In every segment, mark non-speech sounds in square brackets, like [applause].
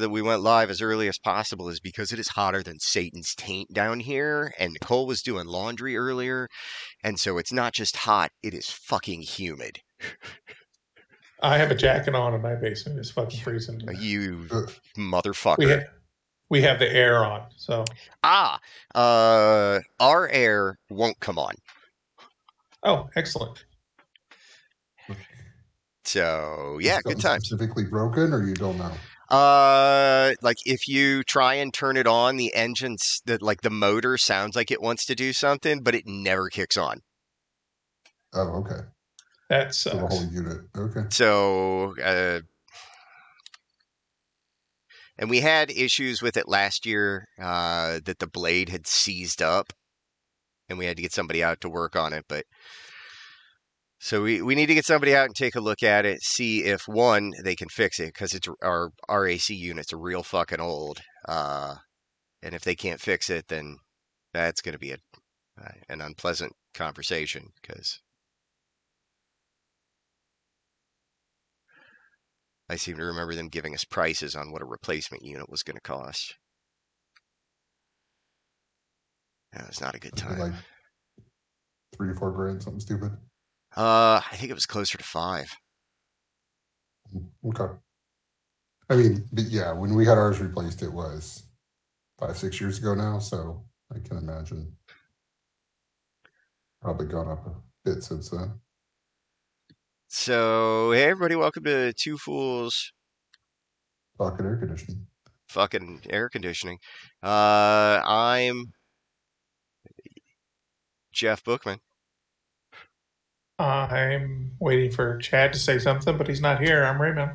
that we went live as early as possible is because it is hotter than Satan's taint down here, and Nicole was doing laundry earlier, and so it's not just hot; it is fucking humid. I have a jacket on in my basement. It's fucking freezing. You Ugh. motherfucker. We have, we have the air on, so Ah, uh, our air won't come on. oh, excellent. So yeah, good time. Specifically broken, or you don't know? Uh, like if you try and turn it on, the engine's that like the motor sounds like it wants to do something, but it never kicks on. Oh, okay. That So the sucks. whole unit. Okay. So, uh, and we had issues with it last year, uh, that the blade had seized up and we had to get somebody out to work on it. But so we, we need to get somebody out and take a look at it, see if one, they can fix it because it's our, our AC units are real fucking old. Uh, and if they can't fix it, then that's going to be a, uh, an unpleasant conversation because I seem to remember them giving us prices on what a replacement unit was going to cost. That was not a good time. Like three to four grand, something stupid. Uh, I think it was closer to five. Okay. I mean, but yeah, when we had ours replaced, it was five, six years ago now. So I can imagine probably gone up a bit since then. So, hey everybody, welcome to Two Fools Fucking air conditioning. fucking air conditioning. Uh, I'm Jeff Bookman. I'm waiting for Chad to say something, but he's not here. I'm Raymond.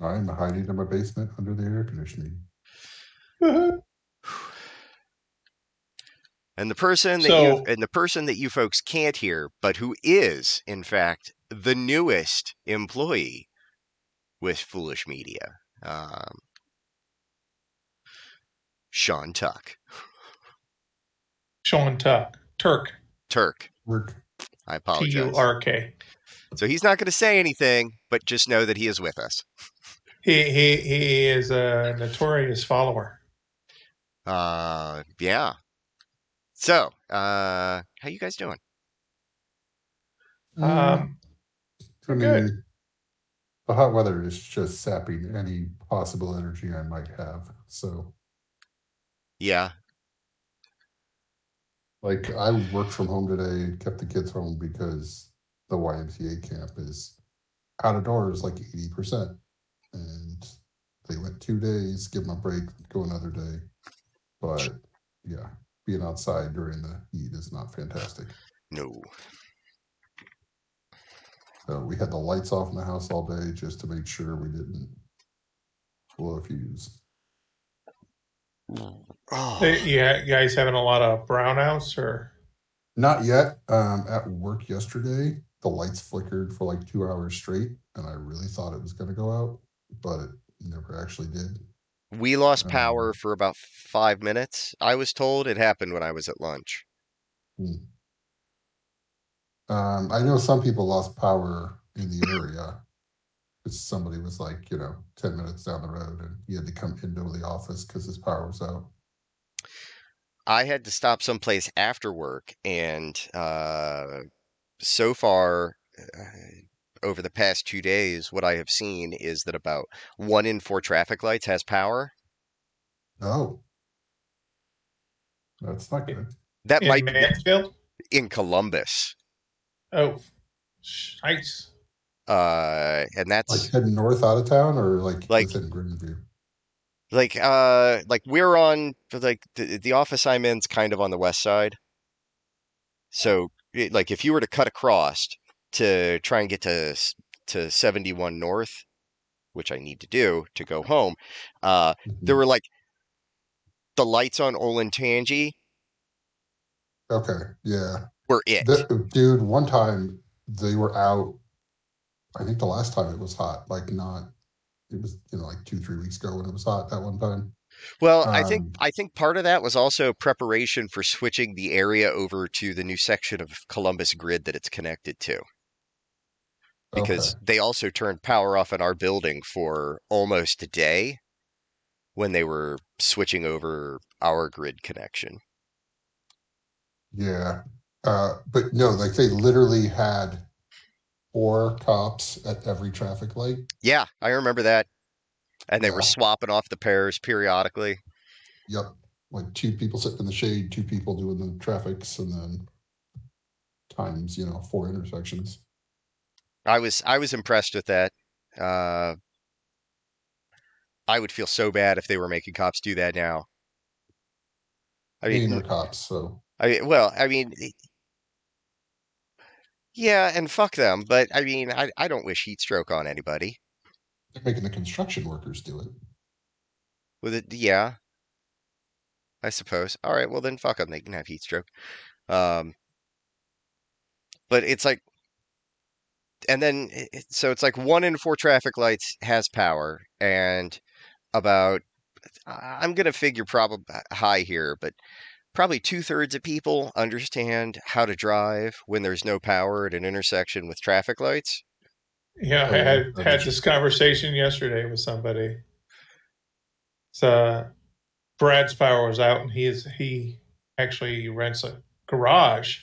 I'm hiding in my basement under the air conditioning. [laughs] And the person that So- you and the person that you folks can't hear, but who is in fact the newest employee with Foolish Media, um, Sean Tuck, Sean Tuck. Turk. Turk. Work. I T apologize. U R K. So he's not going to say anything, but just know that he is with us. He, he, he is a notorious follower. Uh, yeah. So, uh, how you guys doing? Um, I mean, good. the hot weather is just sapping any possible energy I might have. So, Yeah. Like, I worked from home today, kept the kids home because the YMCA camp is out of doors like 80%. And they went two days, give them a break, go another day. But yeah, being outside during the heat is not fantastic. No. So we had the lights off in the house all day just to make sure we didn't blow a fuse. Oh, Yeah, you guys having a lot of brownouts or? Not yet. Um, at work yesterday, the lights flickered for like two hours straight, and I really thought it was going to go out, but it never actually did. we lost Um, power for about five minutes. I was told it happened when I was at lunch. Hmm. Um, I know some people lost power in the area. Because somebody was like, you know, 10 minutes down the road and he had to come into the office because his power was out. I had to stop someplace after work, and uh, so far, uh, over the past two days, what I have seen is that about one in four traffic lights has power. Oh. That's not good. That In might be in Columbus, Oh, nice. Uh, and that's Like heading north out of town or like, Like- within Greenview? like uh like we're on like the, the office i'm in's kind of on the west side so it, like if you were to cut across to try and get to to 71 north which i need to do to go home uh there Mhm. were like the lights on olentangy Okay. Yeah. were it The, dude, one time they were out. I think the last time it was hot, like not, it was, you know, like two, three weeks ago when it was hot that one time. well i think um, i think part of that was also preparation for switching the area over to the new section of columbus grid that it's connected to because Okay. they also turned power off in our building for almost a day when they were switching over our grid connection. Yeah. Uh, but no, like they literally had four cops at every traffic light. Yeah, I remember that. And they were swapping off the pairs periodically. Yep. Like two people sitting in the shade, two people doing the traffics, and then times, you know, four intersections. I was I was impressed with that. Uh, I would feel so bad if they were making cops do that now. I mean, they're cops, so I mean, well, I mean, yeah, and fuck them. But I mean, I I don't wish heat stroke on anybody. they're making the construction workers do it. With it, yeah, I suppose. All right, well then, fuck them. They can have heat stroke. Um, but it's like, and then it- so it's like one in four traffic lights has power, and about I'm gonna figure probably high here, but probably two thirds of people understand how to drive when there's no power at an intersection with traffic lights. Yeah, I had had this conversation yesterday with somebody. So uh, Brad's power was out, and he is he actually rents a garage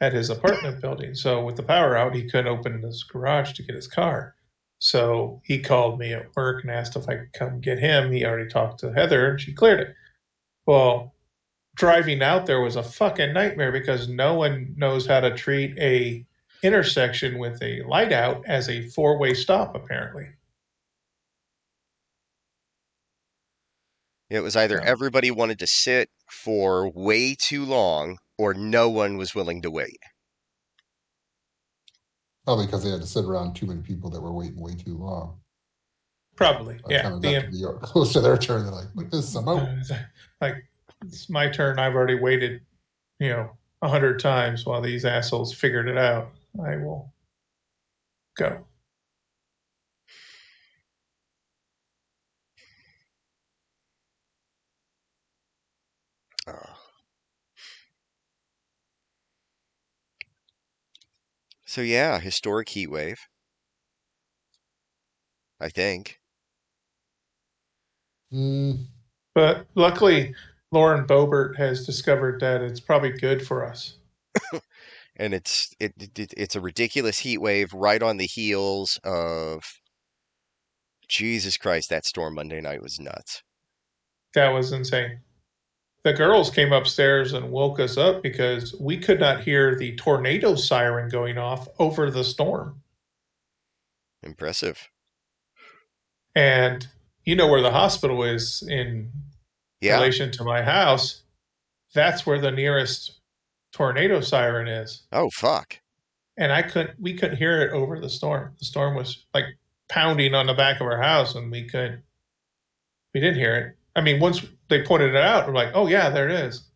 at his apartment building. So with the power out, he couldn't open his garage to get his car. So he called me at work and asked if I could come get him. He already talked to Heather, and she cleared it. Well, driving out there was a fucking nightmare because no one knows how to treat a intersection with a light out as a four way stop, apparently. It was either everybody wanted to sit for way too long or no one was willing to wait. Probably because they had to sit around too many people that were waiting way too long. Probably, By yeah. time The, got to be close to their turn, they're like, "Look, this is I'm out." [laughs] like it's my turn. I've already waited, you know, a hundred times while these assholes figured it out. I will go. Uh, So yeah, historic heat wave. I think. Mm, But luckily, Lauren Boebert has discovered that it's probably good for us. And it's it, it it- it's a ridiculous heat wave right on the heels of Jesus Christ, that storm Monday night was nuts. That was insane. The girls came upstairs and woke us up because we could not hear the tornado siren going off over the storm. Impressive. And you know where the hospital is in Yeah. relation to my house. That's where the nearest tornado siren is. Oh fuck. And I couldn't we couldn't hear it over the storm. The storm was like pounding on the back of our house and we couldn't we didn't hear it. I mean, once they pointed it out, we're like, oh yeah, there it is.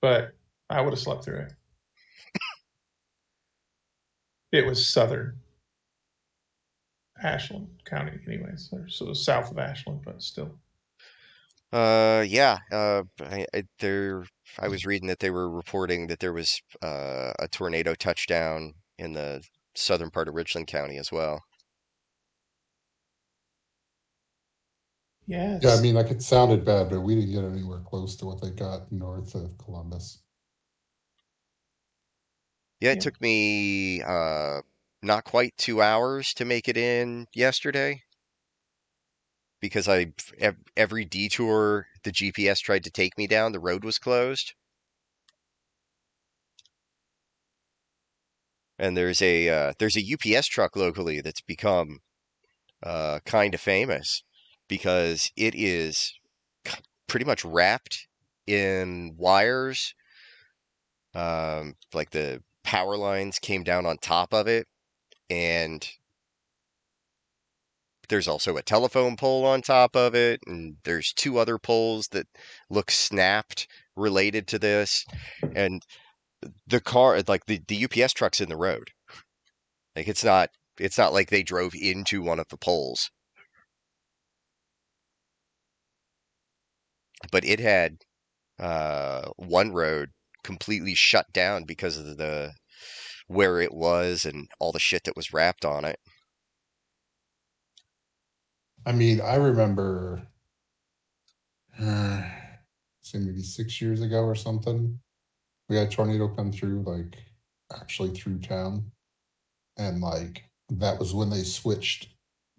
But I would have slept through it. it was southern Ashland County, anyways, so south of Ashland, but still. Uh, yeah. Uh, I, I, there. I was reading that they were reporting that there was uh, a tornado touchdown in the southern part of Richland County as well. Yes. yeah, I mean, like it sounded bad, but we didn't get anywhere close to what they got north of Columbus. Yeah, it Yeah. took me uh, not quite two hours to make it in yesterday because I every detour the GPS tried to take me down, the road was closed. And there's a uh, there's a UPS truck locally that's become uh, kind of famous because it is pretty much wrapped in wires. Um, like the power lines came down on top of it, and there's also a telephone pole on top of it, and there's two other poles that look snapped related to this, and the car, like the, the UPS truck's in the road. Like it's not it's not like they drove into one of the poles. But it had uh one road completely shut down because of the where it was and all the shit that was wrapped on it. I mean, I remember, uh, say maybe six years ago or something, we had a tornado come through, like actually through town, and like that was when they switched,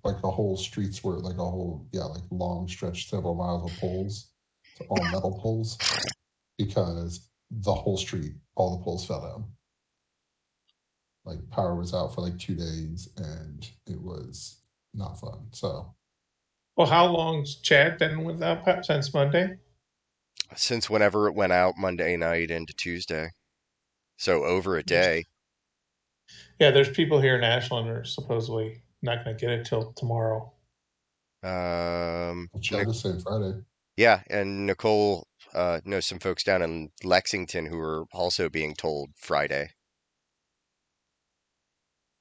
like the whole streets were like a whole yeah, like long stretch, several miles of poles to all [laughs] metal poles, because the whole street, all the poles fell down. Like power was out for like two days, and it was not fun. So Well, how long's Chad been without power since Monday? Since whenever it went out Monday night into Tuesday. So over a day. Yeah, there's people here in Ashland that are supposedly not going to get it till tomorrow. Um, Chad Nic- was saying Friday. yeah, and Nicole uh, knows some folks down in Lexington who are also being told Friday.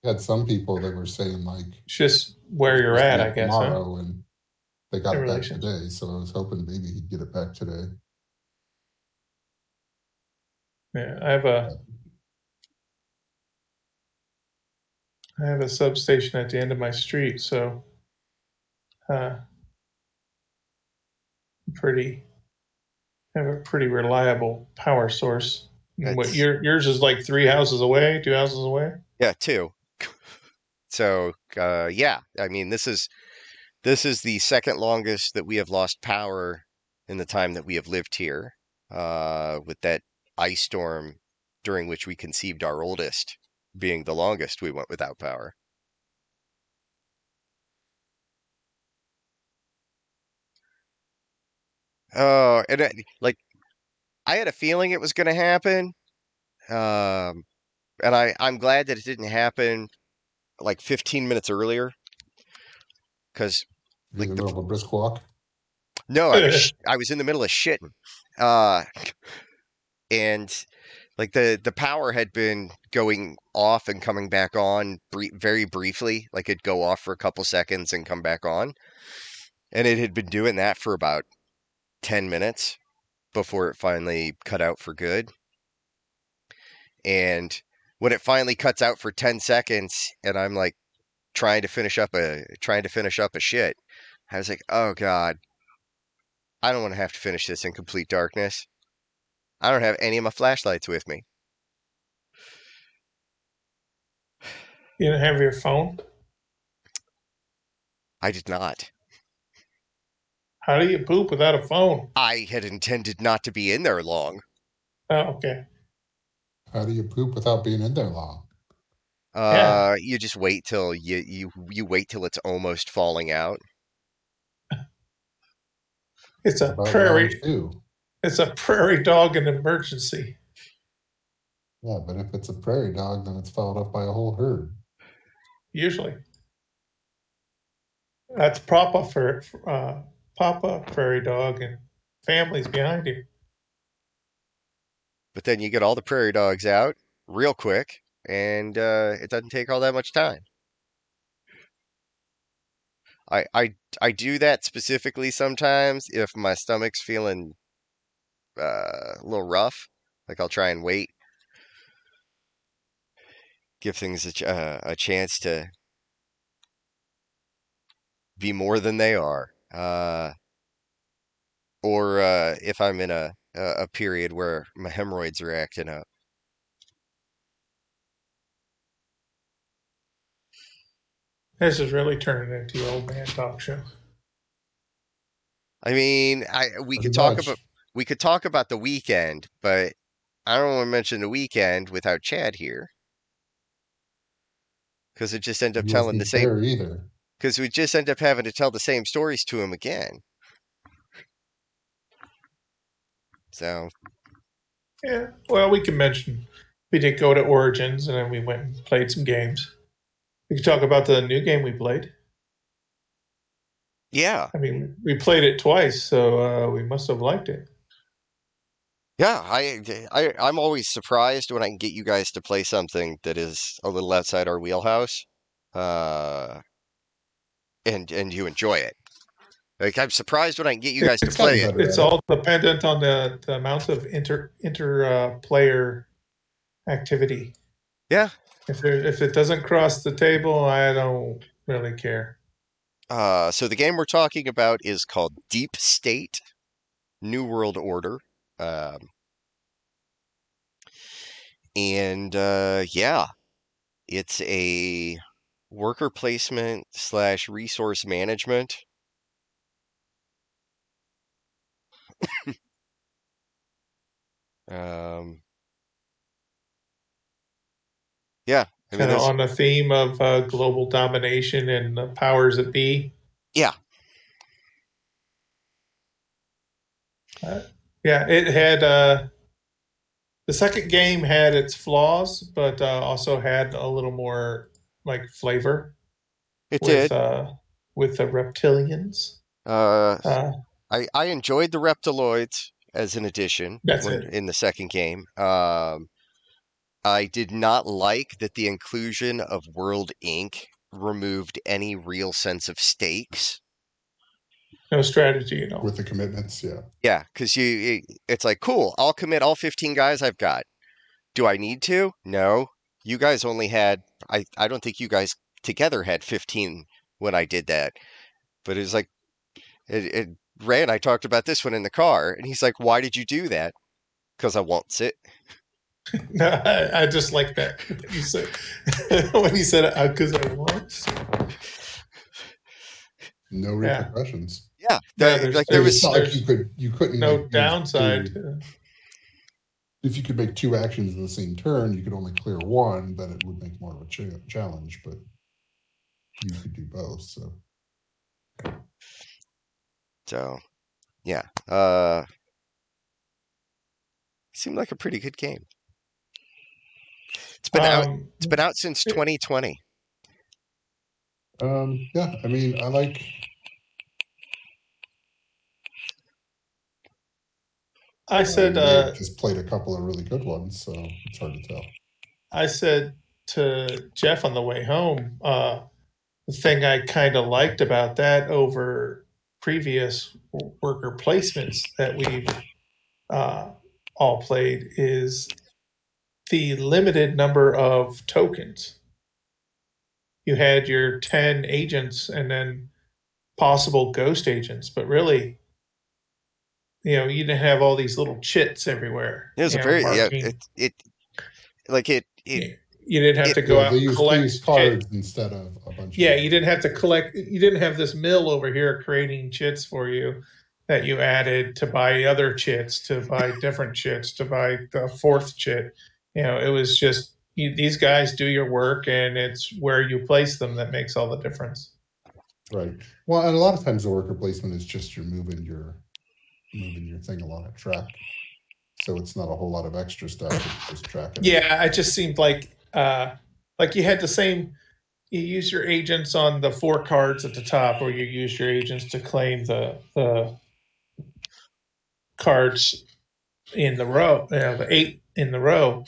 Had some people that were saying like just where you're at, I guess. Huh? and they got it back relation. today. So I was hoping maybe he'd get it back today. Yeah, I have a I have a substation at the end of my street, so uh, pretty have a pretty reliable power source. And What That's- your yours is like three houses away, two houses away. Yeah, two. [laughs] So uh, yeah, I mean this is this is the second longest that we have lost power in the time that we have lived here. Uh, with that ice storm during which we conceived our oldest being the longest we went without power. Oh, and like I had a feeling it was going to happen. Um, and I I'm glad that it didn't happen like 15 minutes earlier because In Like the the- middle of a brisk walk. no, I was [laughs] I was in the middle of shitting. Uh, and like the the power had been going off and coming back on brie- very briefly, like it'd go off for a couple seconds and come back on. And it had been doing that for about 10 minutes before it finally cut out for good. And when it finally cuts out for 10 seconds and I'm like trying to finish up a trying to finish up a shit, I was like, "Oh god, I don't want to have to finish this in complete darkness. I don't have any of my flashlights with me. You didn't have your phone. I did not. How do you poop without a phone? I had intended not to be in there long. Oh, okay. How do you poop without being in there long? Uh, you just wait till you you you wait till it's almost falling out. It's a About prairie. long, too. It's a prairie dog in emergency. Yeah, but if it's a prairie dog, then it's followed up by a whole herd. Usually, that's Papa for uh, Papa prairie dog and families behind him. But then you get all the prairie dogs out real quick, and uh, it doesn't take all that much time. I I I do that specifically sometimes if my stomach's feeling uh, a little rough. Like I'll try and wait, give things a, ch- uh, a chance to be more than they are. Uh, or uh, if I'm in a a a period where my hemorrhoids are acting up. This is really turning into the old man talk show. I mean, I we Pretty could talk much. about we could talk about the weekend, but I don't want to mention the weekend without Chad here. Because it just end up He telling the same. there either. Because we just end up having to tell the same stories to him again. So Yeah. Well, we can mention we did go to Origins and then we went and played some games. We could talk about the new game we played. yeah, I mean, we played it twice, so uh, we must have liked it. yeah. I, I I'm always surprised when I can get you guys to play something that is a little outside our wheelhouse, uh, and and you enjoy it. Like I'm surprised when I can get you guys to It's gotten play it. It's all dependent on the, the amount of inter inter uh, player activity. Yeah. If there if it doesn't cross the table, I don't really care. Uh, so the game we're talking about is called Deep State New World Order. Um, and uh, yeah, it's a worker placement slash resource management. [laughs] um, yeah, I mean, kind of on the theme of uh, global domination and the powers that be. Yeah. Uh, yeah, it had uh, the second game had its flaws, but uh, also had a little more like flavor it with did. uh, with the reptilians. Uh, Uh, I, I enjoyed the Reptiloids as an addition That's when- it. in the second game. Um, I did not like that the inclusion of World Inc. removed any real sense of stakes. no strategy, you know. with the commitments. Yeah, Yeah, because you, it- it's like, cool, I'll commit all 15 guys I've got. Do I need to? No. You guys only had, I, I don't think you guys together had 15 when I did that. But it was like, it, it, Ray and I talked about this one in the car, and he's like, why did you do that? Because I wants it. [laughs] No, I, I just like that. He said [laughs] when he said because I want. no Yeah. repercussions. Yeah, Yeah, the- there's- like there was, not like you could you couldn't No downside. two- if you could make two actions in the same turn, you could only clear one. Then it would make more of a cha- challenge. But you could do both. So so yeah. Uh, seemed like a pretty good game. It's been out. Um, It's been out since 2020. um, yeah, I mean, I like. I said may uh, have just played a couple of really good ones, so it's hard to tell. I said to Jeff on the way home, uh, the thing I kind of liked about that over previous worker placements that we've uh, all played is the limited number of tokens. You had your 10 agents and then possible ghost agents, but really, you know, you didn't have all these little chits everywhere. It was a know, very yeah. It, it like it it you didn't have it- to go Yeah, out they and use, they collect use shit. cards instead of a bunch. Yeah, of you didn't have to collect. You didn't have this mill over here creating chits for you that you added to buy other chits, to buy different chits, to buy the fourth chit. You know, it was just you, these guys do your work, and it's where you place them that makes all the difference. Right. Well, and a lot of times the worker placement is just you're moving your moving your thing along a track, so it's not a whole lot of extra stuff. It's just tracking. Yeah, it just seemed like uh, like you had the same. You use your agents on the four cards at the top, or you use your agents to claim the the cards in the row. You know, the eight in the row.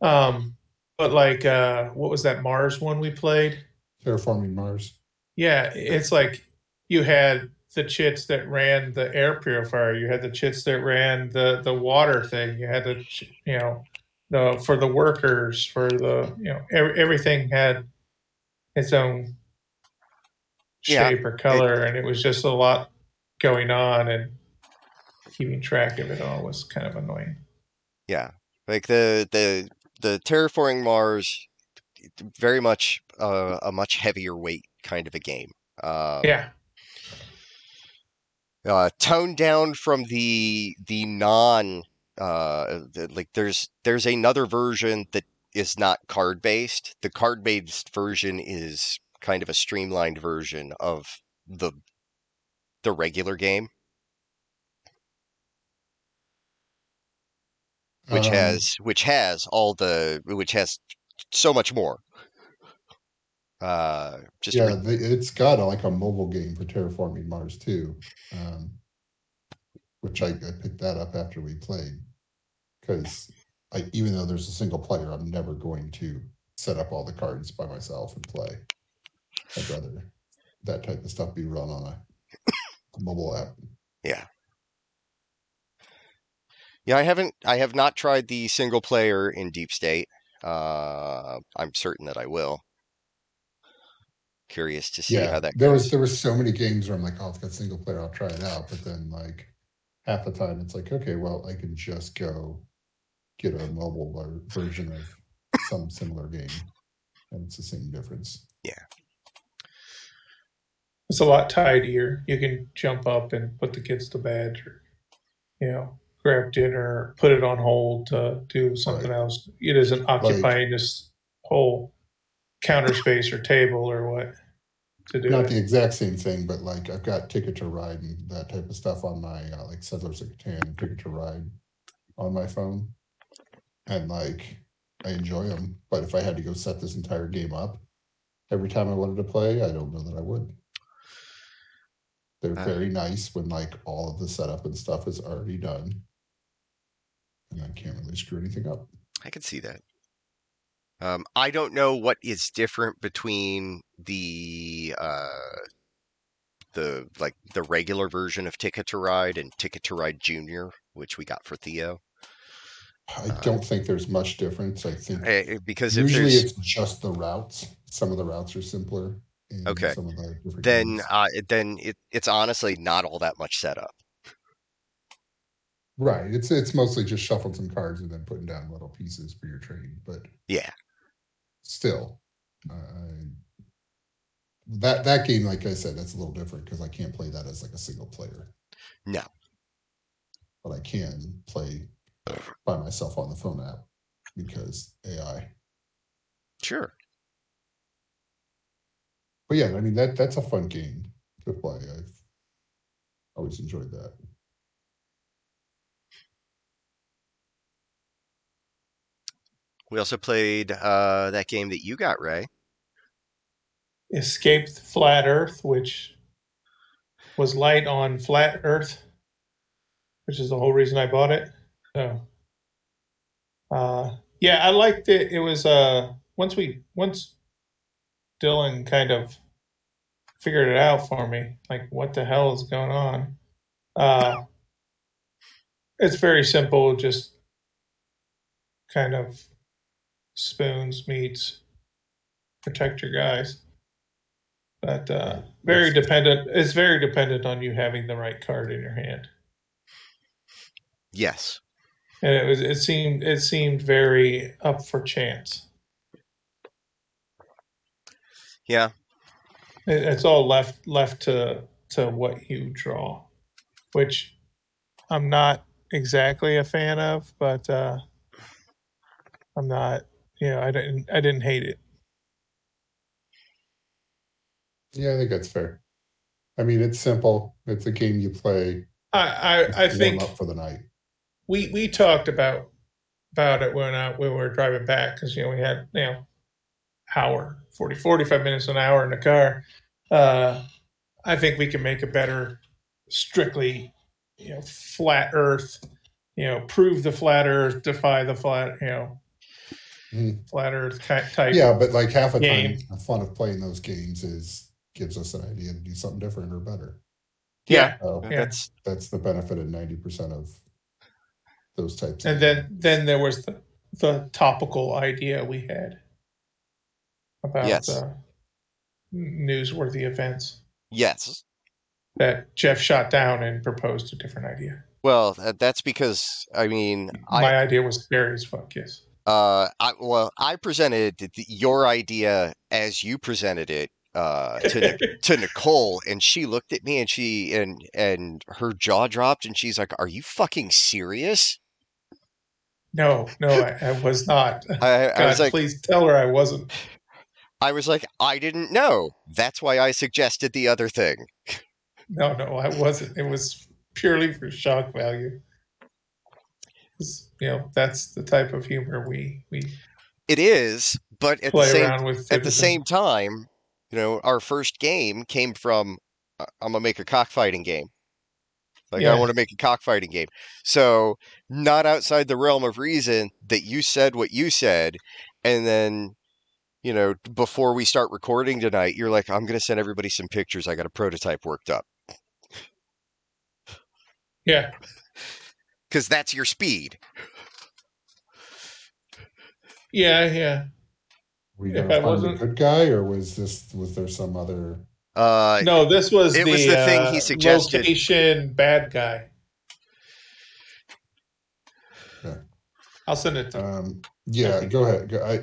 Um, but like, uh, what was that Mars one we played? Terraforming Mars. Yeah, it's like you had the chits that ran the air purifier. You had the chits that ran the the water thing. You had the you know the for the workers for the you know every, everything had its own Yeah, shape or color, and it was just a lot going on, and keeping track of it all was kind of annoying. yeah like the the the terraforming Mars very much uh, a much heavier weight kind of a game. Um, Yeah, uh, toned down from the the non uh the, like there's there's another version that is not card based the card based version is kind of a streamlined version of the the regular game which Um, has which has all the which has so much more uh just yeah, re- it's got a, like a mobile game for Terraforming Mars too, um, which I, I picked that up after we played because I even though there's a single player, I'm never going to set up all the cards by myself and play. I'd rather that type of stuff be run on a mobile app. Yeah. Yeah, I haven't I have not tried the single player in Deep State. Uh I'm certain that I will. curious to see yeah, how that there goes. was there was so many games where I'm like, oh, it's got single player, I'll try it out. But then like half the time, it's like, okay, well, I can just go get a mobile ver- version of some similar game, and it's the same difference. Yeah. It's a lot tidier. You can jump up and put the kids to bed, or you know, grab dinner, put it on hold to do something Right. else. It isn't occupying this whole counter space or table or what to do Not it. the exact same thing, but like I've got Ticket to Ride and that type of stuff on my uh, like Settlers of Catan Ticket to Ride on my phone, and like I enjoy them. But if I had to go set this entire game up every time I wanted to play, I don't know that I would. They're Uh. very nice when like all of the setup and stuff is already done, and I can't really screw anything up. I can see that. Um, I don't know what is different between the uh, the like the regular version of Ticket to Ride and Ticket to Ride Junior, which we got for Theo. I Uh. don't think there's much difference. I think Eh, because usually it's just the routes. Some of the routes are simpler. Okay. Some of the then uh, then it, it's honestly not all that much setup. Right. It's it's mostly just shuffling some cards and then putting down little pieces for your trade, but Yeah, still, uh, I- that that game, like I said, that's a little different because I can't play that as like a single player, no, but I can play by myself on the phone app because AI. sure. But yeah, I mean that that's a fun game to play. I've always enjoyed that. We also played uh, that game that you got, Ray. Escaped flat Earth, which was light on flat Earth, which is the whole reason I bought it. So, uh, yeah, I liked it. It was uh, once we once Dylan kind of figured it out for me, like what the hell is going on. Uh, it's very simple, just kind of spoons meets protect your guys but uh, very That's- dependent. It's very dependent on you having the right card in your hand, Yes. and it was. It seemed. It seemed very up for chance. Yeah. It, it's all left left to to what you draw, which I'm not exactly a fan of, but uh, I'm not. Know, I didn't. I didn't hate it. Yeah, I think that's fair. I mean, it's simple. It's a game you play. I I, I think up for the night. we we talked about about it when uh, when we were driving back because you know we had you know hour 40 45 minutes an hour in the car uh i think we can make a better strictly you know flat earth you know prove the flat earth defy the flat you know Mhm. flat earth type Yeah, but like half the game. time, the fun of playing those games is gives us an idea to do something different or better. Yeah. So Yeah. That's that's the benefit of ninety percent of those types. and of then games. then there was the the topical idea we had about Yes. uh, newsworthy events yes. that Jeff shot down and proposed a different idea. Well, that's because I mean, I My idea was scary as fuck. Yes. Uh, I well, I presented th- your idea as you presented it uh to [laughs] to Nicole, and she looked at me and she and and her jaw dropped, and she's like, "Are you fucking serious?" no, no, I, I was not. I, I was like, please tell her I wasn't. I was like, I didn't know. That's why I suggested the other thing. No, no, I wasn't. It was purely for shock value. You know, that's the type of humor we we It is, but at the same at the same time, you know, our first game came from uh, I'm gonna make a cockfighting game. Like I want to make a cockfighting game. So not outside the realm of reason that you said what you said, and then you know before we start recording tonight, you're like, I'm gonna send everybody some pictures. I got a prototype worked up Yeah, [laughs] because that's your speed. Yeah, yeah. Were you If gonna I find wasn't- a good guy, or was this was there some other? Uh, no, this was it the, was the thing uh, he suggested. Location bad guy. Okay. I'll send it to. Um, yeah, Okay. go ahead. Go, I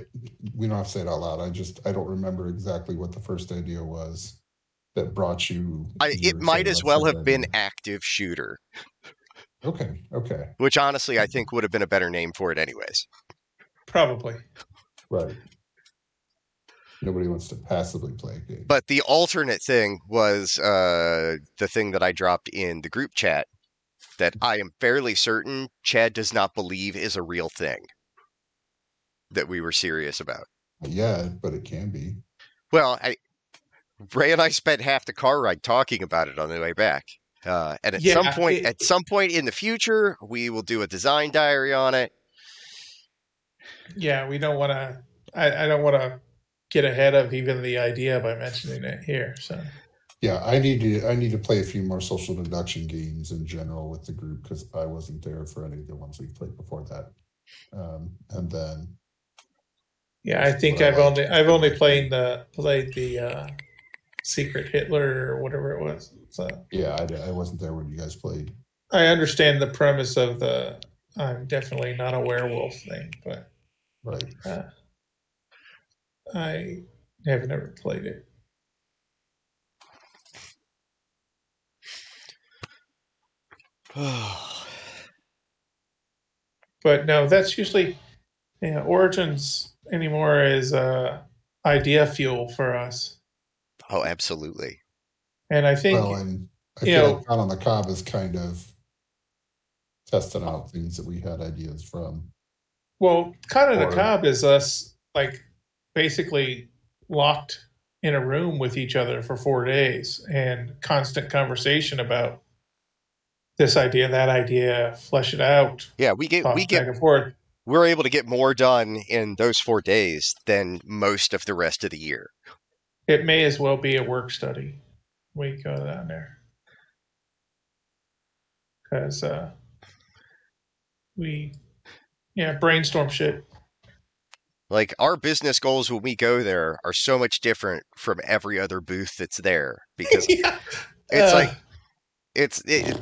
we don't have to say it out loud. I just I don't remember exactly what the first idea was that brought you. I, it might as well a good have been active shooter, Okay, okay, which honestly I think would have been a better name for it anyways. Probably. right. Nobody wants to passively play a game. But the alternate thing was uh, the thing that I dropped in the group chat that I am fairly certain Chad does not believe is a real thing that we were serious about. yeah, but it can be. Well, I, Ray and I spent half the car ride talking about it on the way back. Uh, and at some point, it- at some point in the future, we will do a design diary on it. Yeah, we don't want to. I, I don't want to get ahead of even the idea by mentioning it here. So Yeah, I need to I need to play a few more social deduction games in general with the group because I wasn't there for any of the ones we played before that. Um, and then yeah, I think I've like- only I've only played the played the uh, Secret Hitler or whatever it was. So yeah, I, I wasn't there when you guys played. I understand the premise of the I'm definitely not a werewolf thing, but Right. uh, I have never played it. [sighs] But no, that's usually yeah, Origins anymore is uh, idea fuel for us, oh, absolutely. and I think Well, and I you feel know- like Out on the Cob is kind of testing out things that we had ideas from. Well, kind of the cob is us like basically locked in a room with each other for four days and constant conversation about this idea, that idea, flesh it out, Yeah, we get we get forth. we're able to get more done in those four days than most of the rest of the year. It may as well be a work study. We go down there because uh, we, yeah, brainstorm shit. Like our business goals when we go there are so much different from every other booth that's there because [laughs] yeah, it's Uh, like it's it,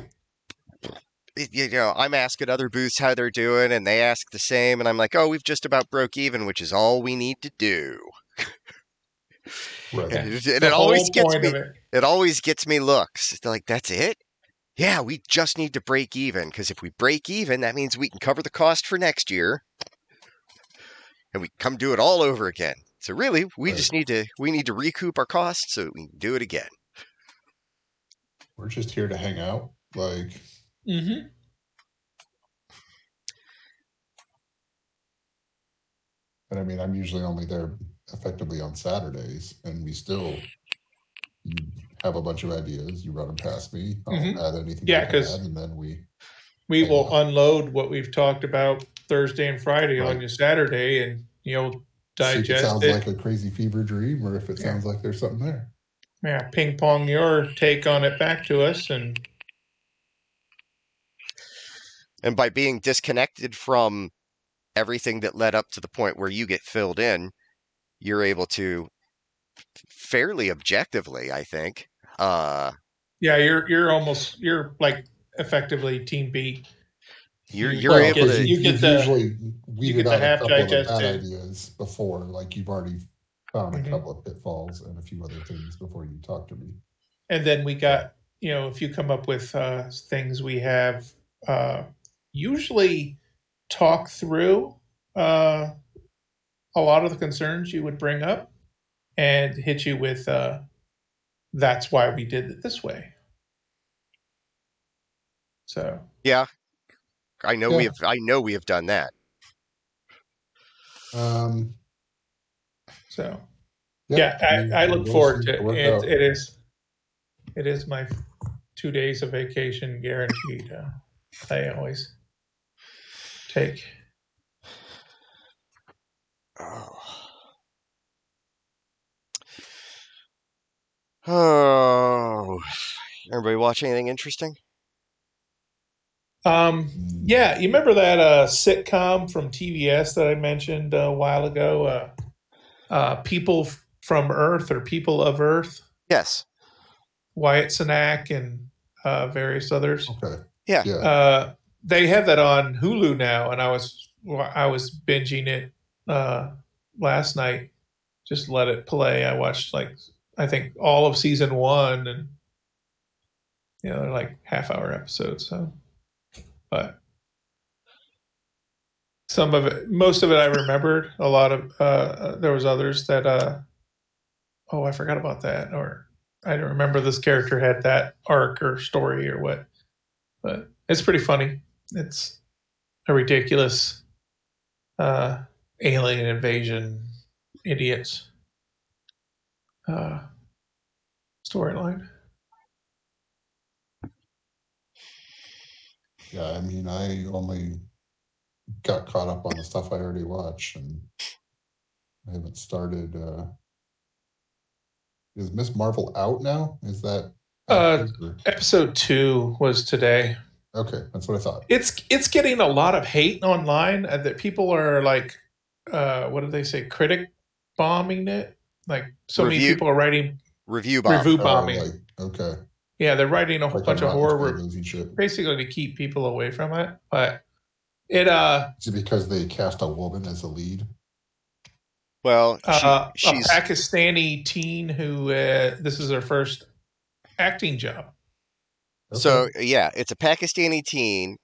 it, you know I'm asking other booths how they're doing and they ask the same and I'm like oh we've just about broke even which is all we need to do Right. Yeah. and it always gets me it. it always gets me looks It's like that's it yeah we just need to break even because if we break even that means we can cover the cost for next year and we come do it all over again so really we Right. just need to we need to recoup our costs so we can do it again We're just here to hang out. Like Mm-hmm. And I mean, I'm usually only there effectively on Saturdays, and we still you have a bunch of ideas. You run them past me. I'll Mhm. add anything. Yeah, I can 'cause- add, and then we We will on. unload what we've talked about Thursday and Friday on Right. your Saturday, and you'll see if it digest sounds it. like a crazy fever dream, or if it Yeah. sounds like there's something there. yeah, ping pong your take on it back to us, and and by being disconnected from everything that led up to the point where you get filled in you're able to fairly objectively i think uh yeah, you're you're almost you're like effectively team B. you're You- you're well, able because to you you've get the- usually get weeded the out half a couple of bad digested- ideas before. Like you've already found a couple of pitfalls and a few other things before you talk to me. And then we got, you know, if you come up with uh, things we have uh, usually talk through uh, a lot of the concerns you would bring up and hit you with uh, that's why we did it this way. So, yeah i know we have i know we have done that Um, so yeah, mean, I, I it look all forward to it. It, it is, it is my two days of vacation guaranteed. Uh, I always take. oh oh everybody watch anything interesting Um, yeah, you remember that uh, sitcom from TBS that I mentioned a while ago? Uh, uh, People from Earth or People of Earth, Yes. Wyatt Cenac and uh, various others. Okay. Yeah. Yeah. Uh, they have that on Hulu now, and I was I was binging it uh, last night. Just let it play. I watched like I think all of season one, and you know they're like half hour episodes. So, but some of it, most of it, I remembered. A lot of uh, uh, there was others that uh, oh I forgot about that, or I don't remember this character had that arc or story or what. But it's pretty funny. It's a ridiculous uh, alien invasion idiots uh, storyline. Yeah, I mean, I only got caught up on the stuff I already watched, and I haven't started. uh Is Ms. Marvel out now? Is that? Uh, Episode two was today. okay, that's what I thought. It's it's getting a lot of hate online uh, that people are like, uh, what do they say? Critic bombing it. Like so many people are writing Review bomb. review Oh, bombing. like, okay, yeah, they're writing a whole like bunch of horror Tomatoes basically to keep people away from it. But it uh Is it because they cast a woman as the lead? Well, she, uh, she's a Pakistani teen who uh, this is her first acting job. Okay. so yeah, it's a Pakistani teen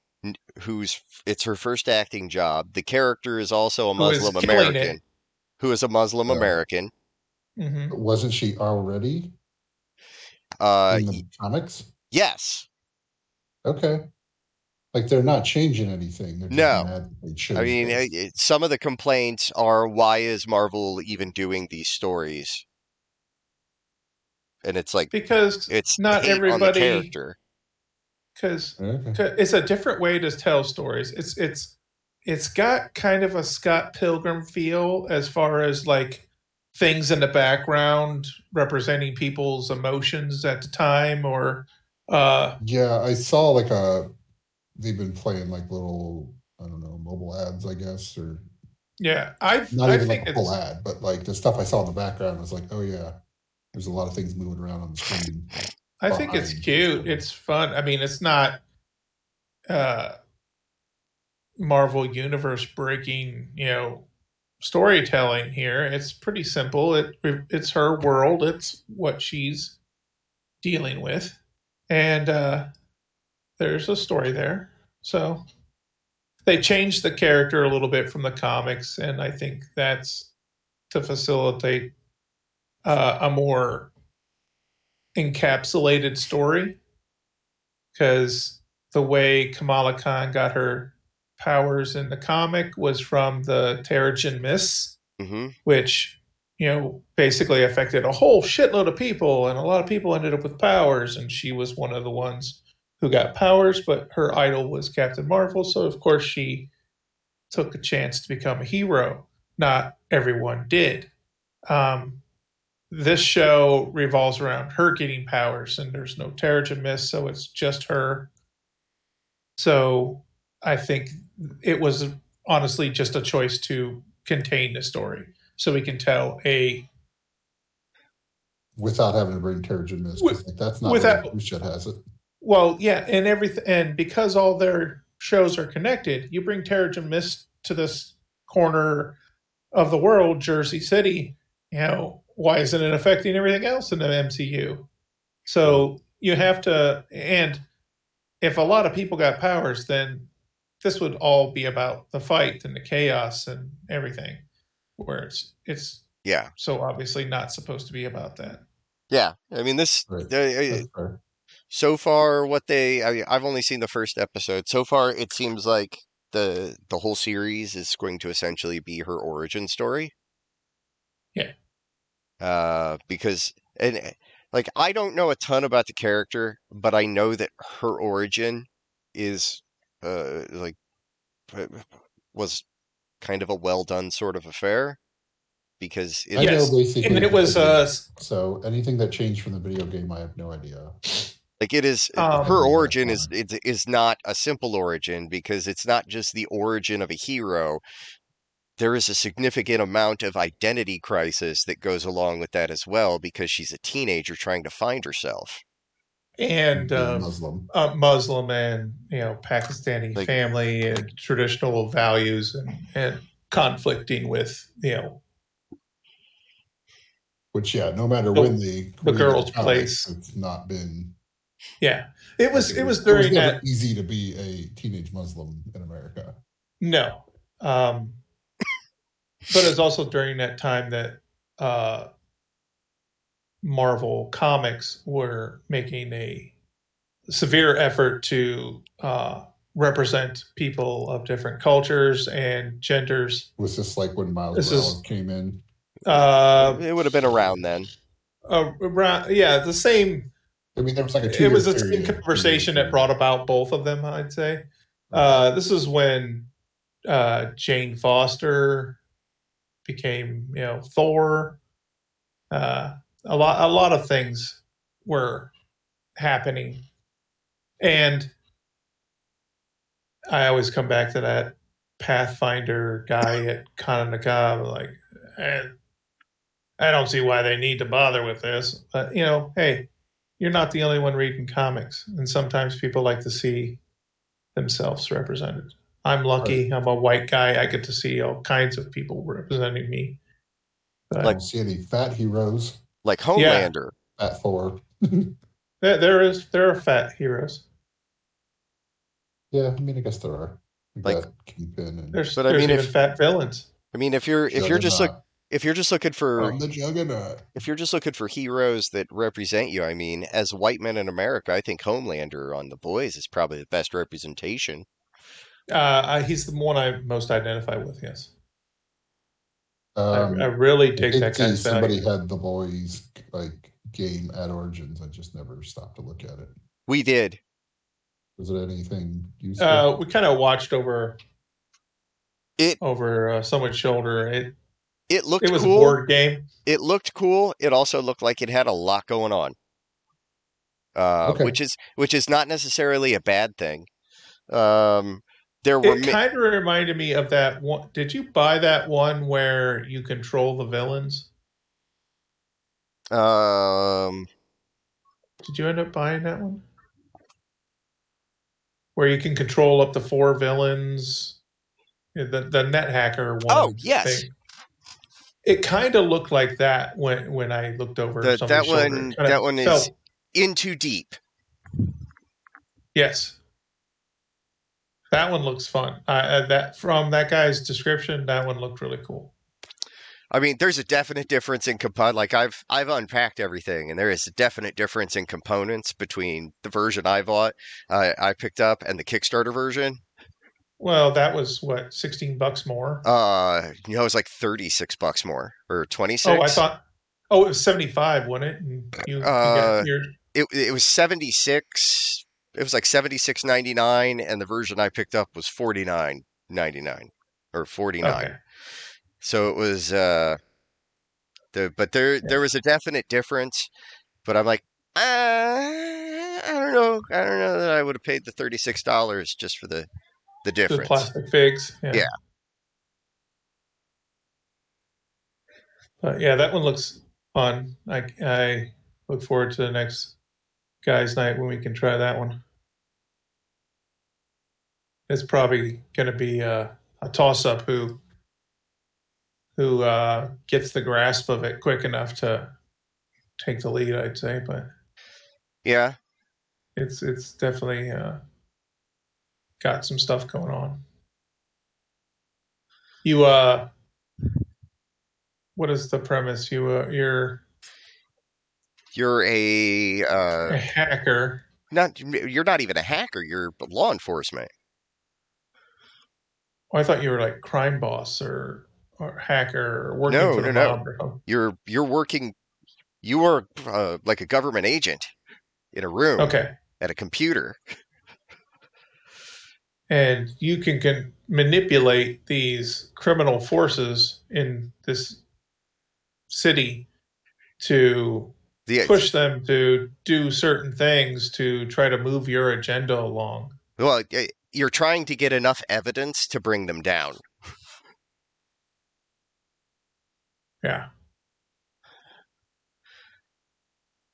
who's it's her first acting job. The character is also a Muslim killing. American, who is a Muslim Yeah. American. Hmm wasn't she already Uh, in y- the comics? yes, Okay, like they're not changing anything. No. mad that they I mean, it, it- some of the complaints are why is Marvel even doing these stories? And it's like Because it's not hate on the everybody character. because okay. it's a different way to tell stories. It's it's it's got kind of a Scott Pilgrim feel as far as like things in the background representing people's emotions at the time or uh Yeah, I saw like a. They've been playing like little, I don't know, mobile ads, I guess, or yeah i not i even think like a full ad, but like the stuff I saw in the background was like, oh yeah, there's a lot of things moving around on the screen. I think it's cute. It's fun. I mean, it's not uh Marvel universe breaking, you know, storytelling here. It's pretty simple. It it's her world. It's what she's dealing with. And uh there's a story there. So they changed the character a little bit from the comics and I think that's to facilitate uh, a more encapsulated story because the way Kamala Khan got her powers in the comic was from the Terrigen Mists, hmm which you know basically affected a whole shitload of people, and a lot of people ended up with powers, and she was one of the ones who got powers, but her idol was Captain Marvel, so of course she took a chance to become a hero. Not everyone did. Um, this show revolves around her getting powers, and there's no Terrigen Mist, so it's just her. So I think it was honestly just a choice to contain the story, so we can tell a Without having to bring Terrigen Mist, With- that's not without- without, shit has it. well, yeah, and everything, and because all their shows are connected, you bring Terrigen Mist to this corner of the world, Jersey City. You know, why isn't it affecting everything else in the MCU? So you have to, and if a lot of people got powers, then this would all be about the fight and the chaos and everything. Where it's it's Yeah, so obviously not supposed to be about that. yeah. I mean, this Right. they- That's so far what they I mean, I've only seen the first episode. So far, it seems like the the whole series is going to essentially be her origin story. Yeah. Uh, because and eh, like I don't know a ton about the character, but I know that her origin is uh like was kind of a well done sort of affair because it, I Yes, know basically. And it was uh so anything that changed from the video game, I have no idea. Like it is Um, her origin is fine. is is not a simple origin because it's not just the origin of a hero. there is a significant amount of identity crisis that goes along with that as well because she's a teenager trying to find herself. And uh, Muslim. uh, Muslim and you know Pakistani Like- family and traditional values and, and conflicting with you know Which yeah, no matter the- when they the girl's comics, place. it's not been. yeah it was it was it during never that easy to be a teenage Muslim in America. no um but it's also during that time that uh Marvel comics were making a severe effort to uh represent people of different cultures and genders Was this like when Miles This Morales is- came in? uh it would have been around then. uh, around yeah the same I mean, there was like a two. it was the same conversation that brought about both of them i'd say uh, this is when uh, jane foster became you know thor uh, a lot a lot of things were happening. And i always come back to that pathfinder guy at kananaka like and i don't see why they need to bother with this but you know hey you're not the only one reading comics and sometimes people like to see themselves represented. I'm lucky i'm a white guy i get to see all kinds of people representing me. But I don't see any fat heroes. Like Homelander. Fat four. [laughs] there, there is there are fat heroes Yeah, I mean, I guess there are. We Like- got Kingpin and there's, But I there's mean, even if- fat villains I mean, if you're if you're just look if you're just looking for I'm the Juggernaut. if you're just looking for heroes that represent you, I mean, as white men in America, I think Homelander on The Boys is probably the best representation. uh, I, he's the one i most identify with yes Um, I, I really I dig did that see guy's somebody value. had the boys like game at Origins. I just never stopped to look at it. We did. Was it anything useful? uh, we kind of watched over It- over uh, someone's shoulder it It looked it was cool. a board game It looked cool. It also looked like it had a lot going on. Uh, Okay. which is which is not necessarily a bad thing. Um, there were It mi- kind of reminded me of that one. Did you buy that one where you control the villains? um, Did you end up buying that one? Where you can control up to four villains? The the net hacker one. Oh, yes. thing. It kind of looked like that when when I looked over That- that one- kinda that one is- in too deep. yes. That one looks fun. Uh, uh, that from that guy's description, that one looked really cool. I mean, there's a definite difference in component. Like I've I've unpacked everything, and there is a definite difference in components between the version I bought, I I picked up, and the Kickstarter version. Well, that was what sixteen bucks more. Uh, you know, it was like thirty six bucks more or twenty six. Oh, I thought. Oh, it was seventy-five, wasn't it? And you, you Uh, got your, it it was 76 it was like 76.99 and the version i picked up was 49.99 or 49 okay. so it was uh the but there there was a definite difference but i'm like uh, i don't know i don't know that i would have paid the $36 just for the the difference. The plastic figs. Yeah. Yeah. But yeah, that one looks fun. I I look forward to the next guys' night when we can try that one. It's probably going to be a, a toss-up who who uh, gets the grasp of it quick enough to take the lead. I'd say, but yeah it's it's definitely uh, got some stuff going on. You uh, what is the premise? You uh, you're you're a a uh hacker. not you're not even a hacker you're law enforcement Oh, I thought you were like crime boss or or hacker or working No, for the no, no. or something. you're you're working you are uh, like a government agent in a room Okay, at a computer and you can, can manipulate these criminal forces in this city to the push them to do certain things to try to move your agenda along. well you're trying to get enough evidence to bring them down Yeah.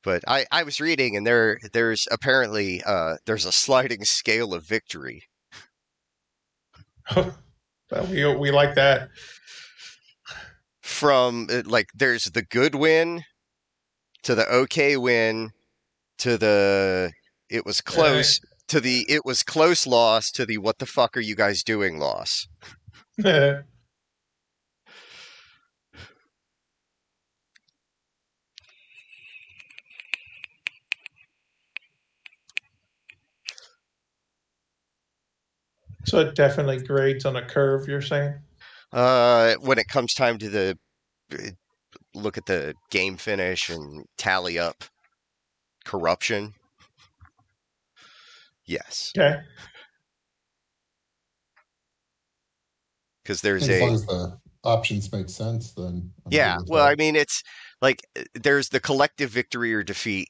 But I, I was reading, and there there's apparently uh, there's a sliding scale of victory. [laughs] well, we we like that. From uh, like there's the good win to the okay win to the it was close to the it was close loss to the what the fuck are you guys doing loss. [laughs] so it definitely grades on a curve. You're saying? Uh, when it comes time to the look at the game finish and tally up corruption. Yes, Okay. because there's As long a as the options make sense, then I'm yeah. Well, that. I mean, it's like uh, there's the collective victory or defeat.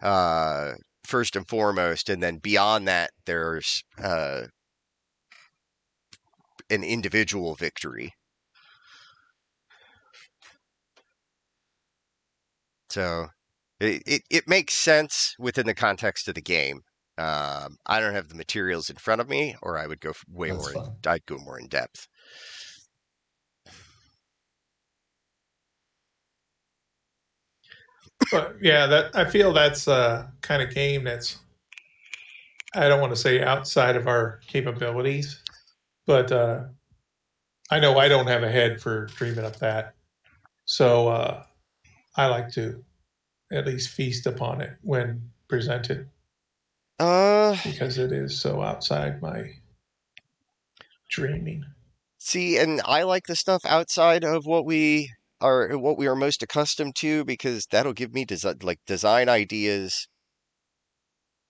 Uh, first and foremost, and then beyond that, there's uh an individual victory. So it, it, it makes sense within the context of the game. Um, I don't have the materials in front of me, or I would go way That's more. In. I'd go more in depth. But yeah, that I feel that's a kind of game that's I don't want to say outside of our capabilities, but uh, I know I don't have a head for dreaming up that. So uh, I like to at least feast upon it when presented Uh, because it is so outside my dreaming. see, and I like the stuff outside of what we are, what we are most accustomed to, because that'll give me desi- like design ideas.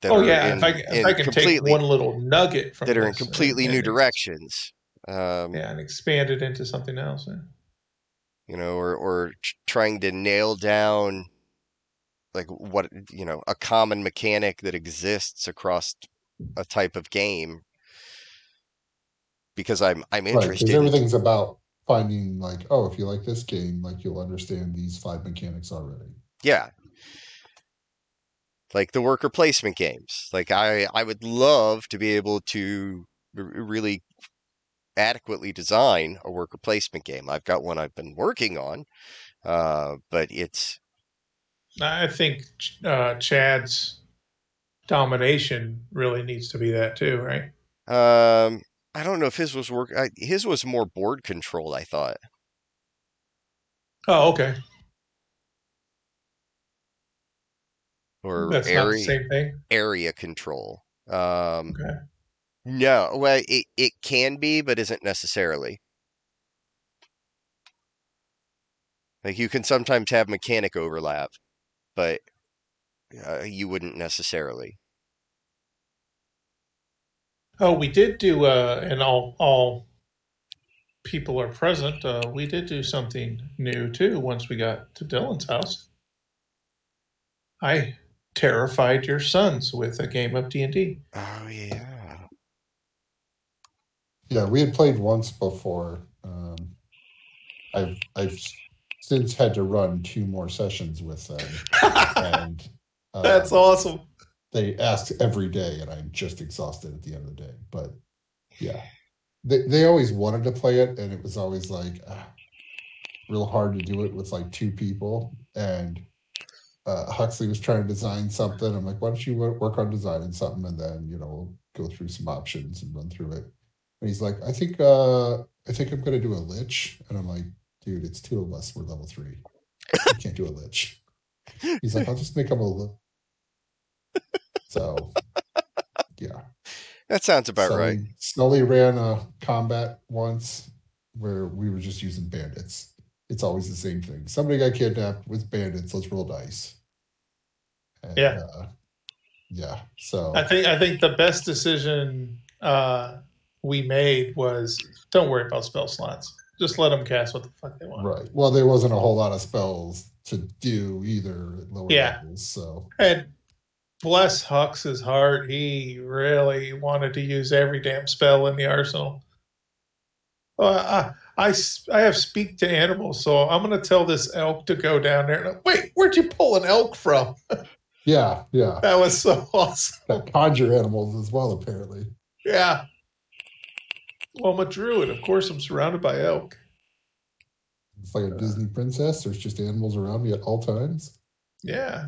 That oh are yeah, in- if I, if I can take one little nugget from that are in and- completely new directions. Um, yeah, and expand it into something else. yeah. You know, or or trying to nail down like what you know a common mechanic that exists across a type of game because I'm I'm Right, because interested. in- everything's about finding like, oh, if you like this game, like you'll understand these five mechanics already. Yeah. Like the worker placement games. Like I I would love to be able to really adequately design a worker placement game. I've got one I've been working on. Uh, but it's I think uh, Chad's domination really needs to be that too, right? um I don't know if his was work I, his was more board controlled, I thought. Oh, okay. Or That's area same thing. area control. Um Okay. No, well it, it can be, but isn't necessarily. Like you can sometimes have mechanic overlap, but uh, you wouldn't necessarily. Oh, we did do, uh, and all all people are present. Uh, we did do something new too. Once we got to Dylan's house, I terrified your sons with a game of D and D. Oh yeah. Yeah, we had played once before. Um, I've I've since had to run two more sessions with them, and uh, [laughs] That's awesome. they ask every day, and I'm just exhausted at the end of the day. But yeah, they they always wanted to play it, and it was always like ah, real hard to do it with like two people. And uh, Huxley was trying to design something. I'm like, why don't you work on designing something, and then you know go through some options and run through it. And he's like, I think uh I think I'm gonna do a lich, and I'm like, dude, it's two of us. We're level three. You can't do a lich. He's like, I'll just make him a. Li-. So, yeah. That sounds about Sully, right. Sully ran a combat once where we were just using bandits. It's always the same thing. Somebody got kidnapped with bandits. Let's roll dice. And, Yeah. uh, yeah. So I think I think the best decision uh, we made was don't worry about spell slots. Just let them cast what the fuck they want. right. Well, there wasn't a whole lot of spells to do either at lower Yeah. levels. So And bless Hux's heart, he really wanted to use every damn spell in the arsenal. Uh, i I, I, I have speak to animals, so I'm going to tell this elk to go down there. And, Wait, where'd you pull an elk from? Yeah, yeah. [laughs] That was so [laughs] awesome. Got conjure animals as well, apparently. Yeah. Well, I'm a druid. Of course, I'm surrounded by elk. It's like a Disney princess. There's just animals around me at all times. Yeah.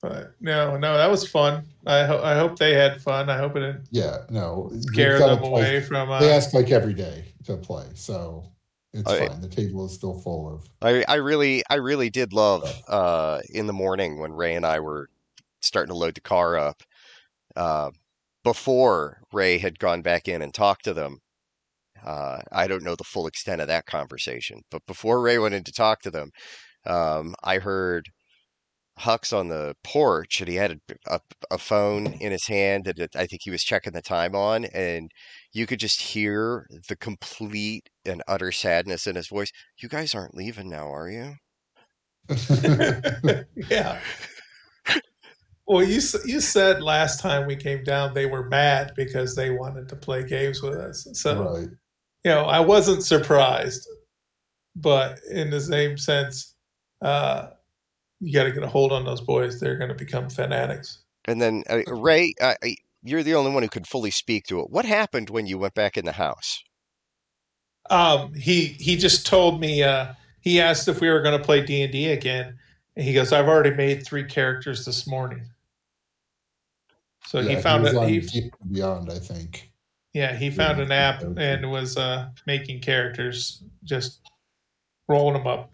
But no, no, that was fun. I hope I hope they had fun. I hope it didn't Yeah, no. you've scare them play- away from. Uh, They ask like every day to play, so it's I- fine. The table is still full of. I, I really I really did love uh, in the morning when Ray and I were starting to load the car up. Uh, before Ray had gone back in and talked to them, uh, I don't know the full extent of that conversation, but before Ray went in to talk to them, um, I heard Hux on the porch and he had a, a, a phone in his hand that I think he was checking the time on, and you could just hear the complete and utter sadness in his voice. You guys aren't leaving now, are you? [laughs] yeah. Well, you you said last time we came down they were mad because they wanted to play games with us. So right. you know, I wasn't surprised, but in the same sense, uh, you got to get a hold on those boys. They're going to become fanatics. And then uh, Ray, uh, you're the only one who could fully speak to it. What happened when you went back in the house? Um, he he just told me. Uh, he asked if we were going to play D and D again, and he goes, "I've already made three characters this morning." So Yeah, he found it. on He, D and D Beyond, I think. yeah, he found Yeah, an app okay. and was uh, making characters, just rolling them up.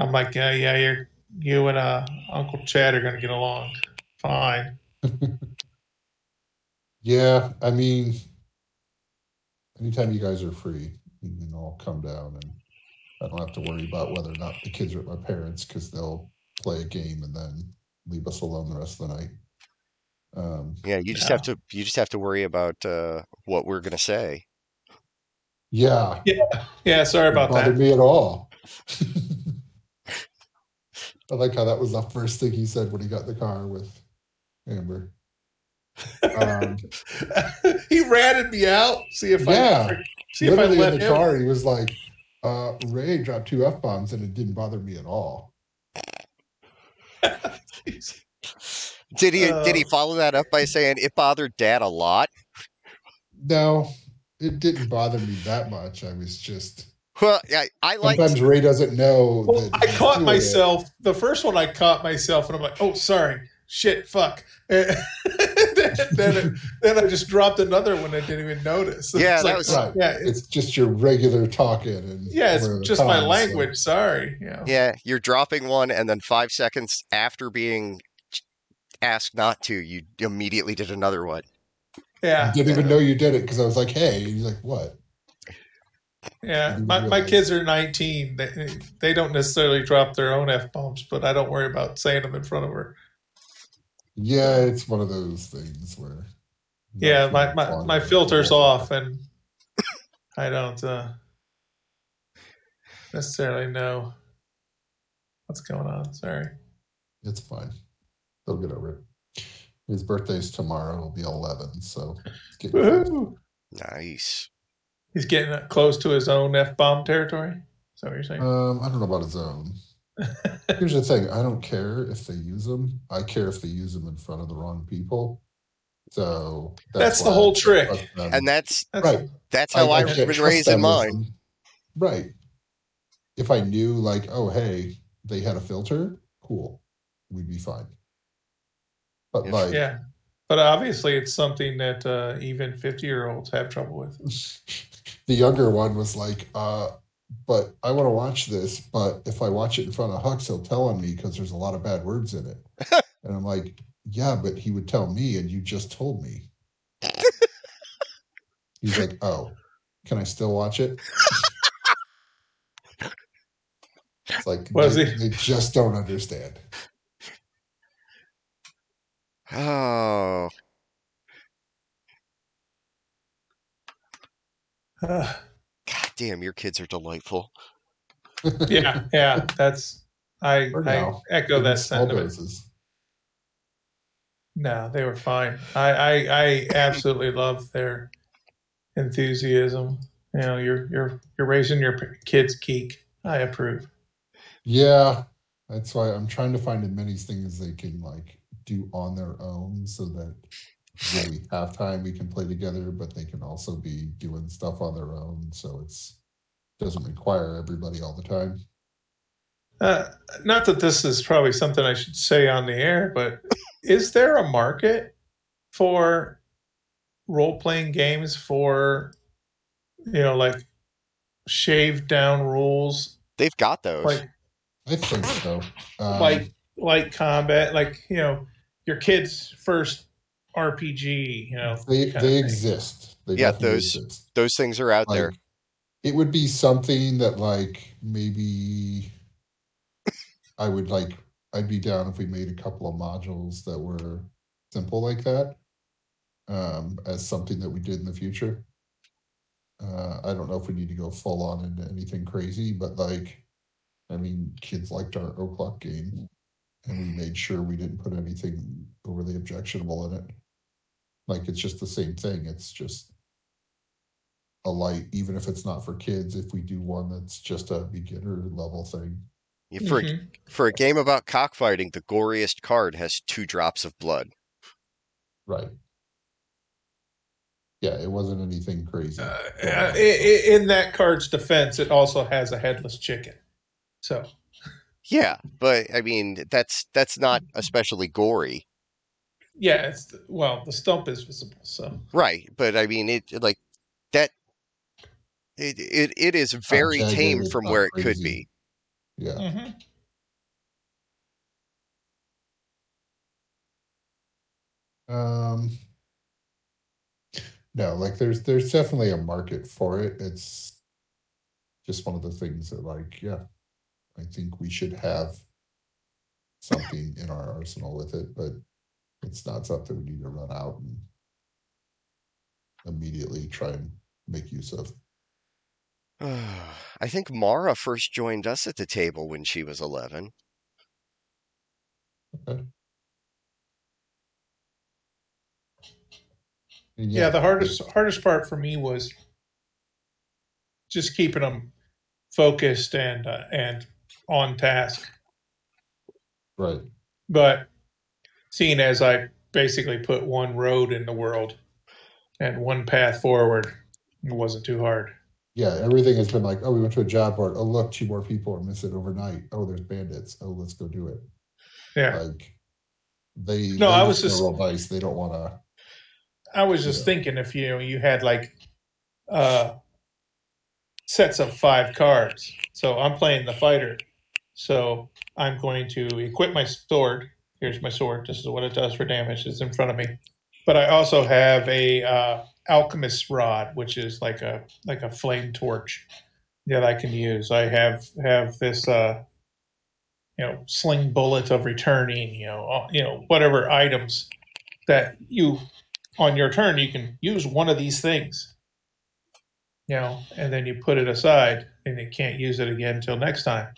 I'm like, yeah, yeah, you're you and uh, Uncle Chad are going to get along fine. [laughs] Yeah, I mean, anytime you guys are free, you can all come down, and I don't have to worry about whether or not the kids are at my parents because they'll play a game and then leave us alone the rest of the night. Um, Yeah, you just have to you just have to worry about uh, what we're gonna say. yeah, Yeah, Yeah. sorry about Didn't bother that. me at all. [laughs] I like how that was the first thing he said when he got in the car with Amber. Um, [laughs] he ratted me out. See if Yeah, I see if I Literally let in the him. car, he was like, uh, "Ray dropped two f bombs and it didn't bother me at all." [laughs] Did he did he Uh. follow that up by saying it bothered Dad a lot? No, it didn't bother me that much. I was just Well, I, I like sometimes Ray doesn't know. Well, that I caught doing myself. The first one, I caught myself, and I'm like, "Oh, sorry, shit, fuck." [laughs] then, then, it- then I just dropped another one. I didn't even notice. [laughs] Yeah, It's that like, was- Right. yeah, It's it's just your regular talking, and yeah, it's just my time, so- language. Sorry. Yeah. yeah, you're dropping one, and then five seconds after being asked not to, you immediately did another one. Yeah. I didn't even know you did it because I was like, "Hey," and he's like, "What?" Yeah, didn't my, my kids are 19. They, they don't necessarily drop their own f bombs, but I don't worry about saying them in front of her. Yeah, it's one of those things where. Yeah, my my, my of it. filter's off, and I don't uh, necessarily know what's going on. Sorry. It's fine. They'll get over it. His birthday's tomorrow. It'll be 11, so it's getting Nice. He's getting close to his own f bomb territory. Is that what you're saying? Um, I don't know about his own. [laughs] Here's the thing: I don't care if they use them. I care if they use them in front of the wrong people. So That's the why I whole trick. And that's That's, right. that's how I, can't was raised in them mine. Right. If I knew, like, oh, hey, they had a filter, cool, we'd be fine. But If- like, Yeah. But obviously, it's something that uh, even 50 year olds have trouble with. [laughs] the younger one was like, uh, but I want to watch this, but if I watch it in front of Hux, he'll tell on me because there's a lot of bad words in it. [laughs] and I'm like, yeah, but he would tell me, and you just told me. He's like, oh, can I still watch it? [laughs] it's like they, they just don't understand. Oh, Uh, [sighs] god damn, your kids are delightful. yeah, yeah. That's I, For I now. echo In that sentiment. No, they were fine. I, I, I absolutely love their enthusiasm. You know, you're you're you're raising your kids geek. I approve. Yeah, that's why I'm trying to find as many things they can like do on their own, so that when we have time, we can play together. But they can also be doing stuff on their own, so it's doesn't require everybody all the time. Uh, not that this is probably something I should say on the air, but is there a market for role playing games for you know like shaved down rules They've got those. like I think so. Um, like like combat like you know your kid's first RPG you know they they exist. They Yeah, those- exist. those things are out there. It would be something that like maybe I would like I'd be down if we made a couple of modules that were simple like that. Um, as something that we did in the future. Uh, I don't know if we need to go full on into anything crazy, but like I mean kids liked our O'clock game and we made sure we didn't put anything overly objectionable in it. Like it's just the same thing. It's just a light, even if it's not for kids, if we do one that's just a beginner level thing. Yeah, For a, Mhm. for a game about cockfighting, the goriest card has two drops of blood. Right. Yeah, it wasn't anything crazy. Uh, going uh, on, i- i- in that card's defense it also has a headless chicken so Yeah, but I mean that's that's not especially gory, yeah it's well the stump is visible so right? But I mean it like that. It it, it is very jagged, tame from not where it could be. yeah. Mhm. Um no, like there's there's definitely a market for it. It's just one of the things that like, yeah, I think we should have something in our arsenal with it, but it's not something we need to run out and immediately try and make use of. [sighs] I think Mara first joined us at the table when she was eleven. And yeah, the hardest hardest part for me was just keeping them focused and uh, and on task right. but seeing as i basically put one road in the world and one path forward it wasn't too hard Yeah, everything has been like, oh, we went to a job board. Oh, look, two more people are missing overnight. Oh, there's bandits. Oh, let's go do it. yeah Like they No, they I was just roll. They don't want to. i was just thinking if you know you had like uh sets of five cards so i'm playing the fighter so i'm going to equip my sword. Here's my sword. This is what it does for damage. It's in front of me. But i also have a uh, alchemist rod which is like a like a flame torch that i can use. I have have this uh you know sling bullet of returning you know you know whatever items that you on your turn you can use one of these things you know and then you put it aside and you can't use it again until next time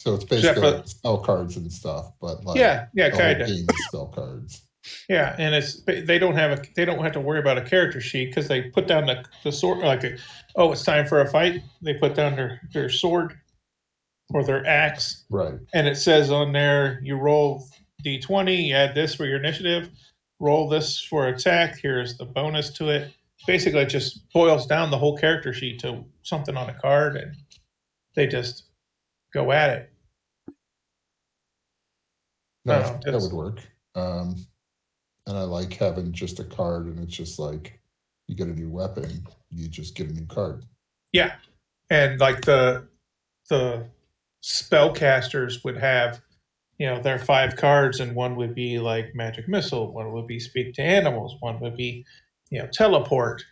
So it's basically for- like spell cards and stuff, but like yeah yeah kind of spell cards. yeah and it's they don't have a they don't have to worry about a character sheet because they put down the, the sword like a, oh it's time for a fight. They put down their their sword or their axe. Right. and it says on there you roll d20 you add this for your initiative. Roll this for attack. Here's the bonus to it. Basically it just boils down the whole character sheet to something on a card and they just go at it No, Oh, that would work. Um, and I like having just a card, and it's just like you get a new weapon, you just get a new card. yeah and like the the spellcasters would have you know their five cards and one would be like magic missile one would be speak to animals one would be you know teleport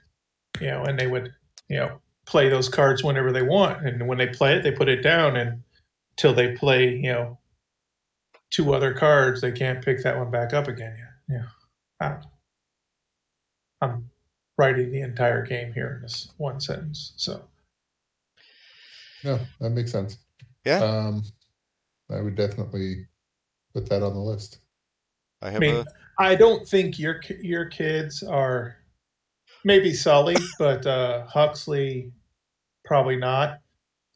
you know and they would you know play those cards whenever they want and when they play it they put it down and till they play you know two other cards they can't pick that one back up again yet yeah I don't, i'm writing the entire game here in this one sentence so No, that makes sense. Yeah. Um, I would definitely put that on the list. I I have mean, a I don't think your your kids are maybe Sully, but uh, Huxley probably not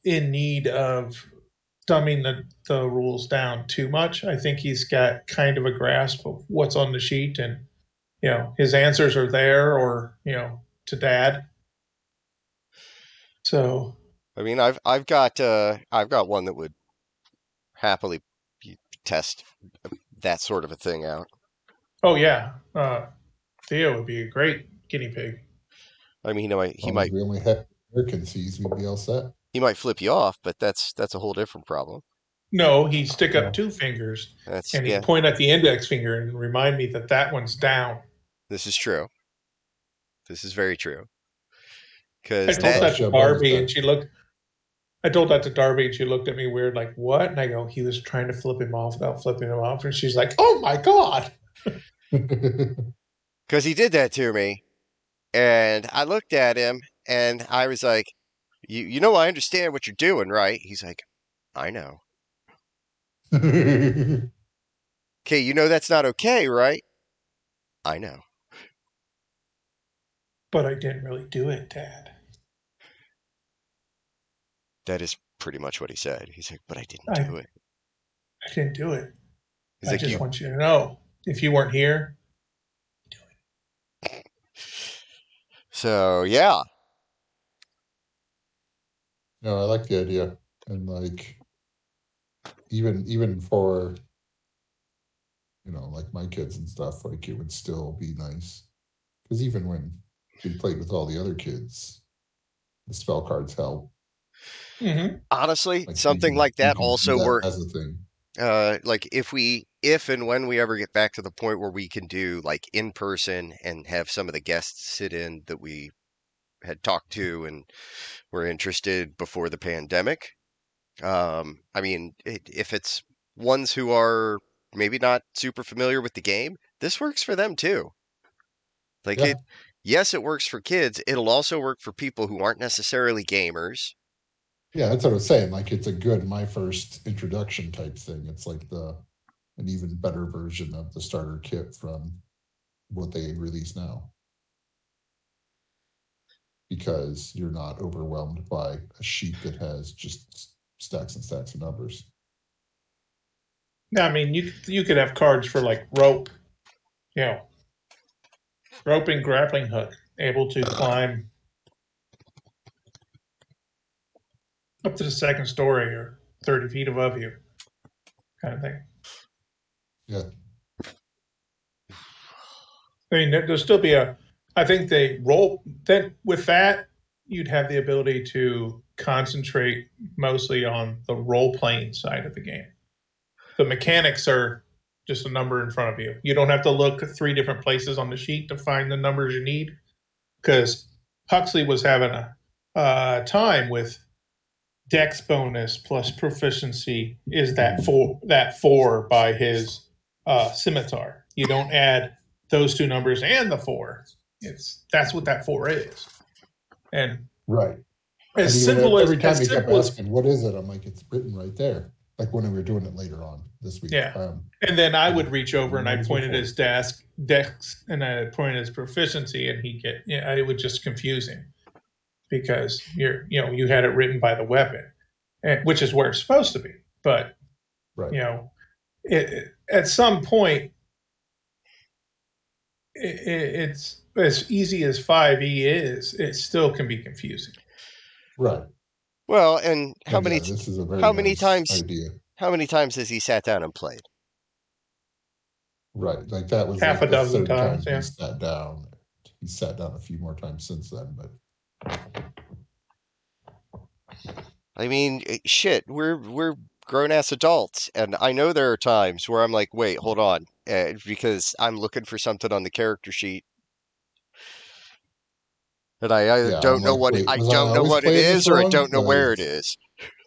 in need of dumbing the, the rules down too much. I think he's got kind of a grasp of what's on the sheet and you know, his answers are there or, you know, to dad. So I mean, I've I've got uh, I've got one that would happily test that sort of a thing out. Oh yeah, uh, Theo would be a great guinea pig. I mean, he might he As long might as we only have American seas, we'd be all set. He might flip you off, but that's that's a whole different problem. No, he'd stick Yeah. up two fingers That's and he'd yeah, point at the index finger and remind me that that one's down. this is true. This is very true. Because I told that- that to Shove Darby, and she looked. I told that to Darby, and she looked at me weird, like "What?" And I go, "He was trying to flip him off without flipping him off," and she's like, "Oh my god!" [laughs] [laughs] because he did that to me, and I looked at him and I was like, "You you know I understand what you're doing, right?" He's like, "I know." [laughs] Okay, you know that's not okay, right? I know. But I didn't really do it, Dad. That is pretty much what he said. He's like, "But I didn't I- do it." I didn't do it. He's I like, just "You." want you to know, if you weren't here, So yeah, no, I like the idea, and like even even for you know like my kids and stuff, like it would still be nice because even when we played with all the other kids, the spell cards help. mm-hmm. honestly, Like, something can- like that also that work. as a thing. uh like if we if and when we ever get back to the point where we can do like in person and have some of the guests sit in that we had talked to and were interested before the pandemic um i mean it, if it's ones who are maybe not super familiar with the game this works for them too like Yeah. it yes it works for kids it'll also work for people who aren't necessarily gamers Yeah, that's what I was saying. Like it's a good my first introduction type thing. It's like the an even better version of the starter kit from what they release now. Because you're not overwhelmed by a sheet that has just stacks and stacks of numbers. Yeah, I mean, you you could have cards for like rope, you know, rope and grappling hook, able to climb up to the second story or thirty feet above you, kind of thing. Yeah. I mean, there'll still be a. I think they roll. Then with that, you'd have the ability to concentrate mostly on the role playing side of the game. The mechanics are just a number in front of you. You don't have to look three different places on the sheet to find the numbers you need. Because Huxley was having a uh, time with Dex bonus plus proficiency is that four that four by his uh, scimitar. You don't add those two numbers and the four. It's that's what that four is. And Right. as And simple as every time he kept asking, what is it? I'm like, it's written right there. Like when we were doing it later on this week. Yeah. Um, And then I would reach over and I'd Numbers point at before. his desk, dex, and I pointed his proficiency, and he'd get, yeah, it would just confuse him because you're, you know, you had it written by the weapon, and, which is where it's supposed to be. But, right. you know, it, it- at some point, it, it, it's as easy as 5e is, it still can be confusing. Right. well and how And many yeah, this is a very how many nice times- idea. how many times has he sat down and played Right, like that was Half like a the dozen times, time yeah. He sat down. He sat down a few more times since then, but I mean, eh, shit, we're we're grown ass adults, and I know there are times where I'm like, wait, hold on, uh, because I'm looking for something on the character sheet, and I either Yeah, don't I'm know like, what it, wait, I I don't know what it playing this is, or I don't know where it is. Because- is. [laughs]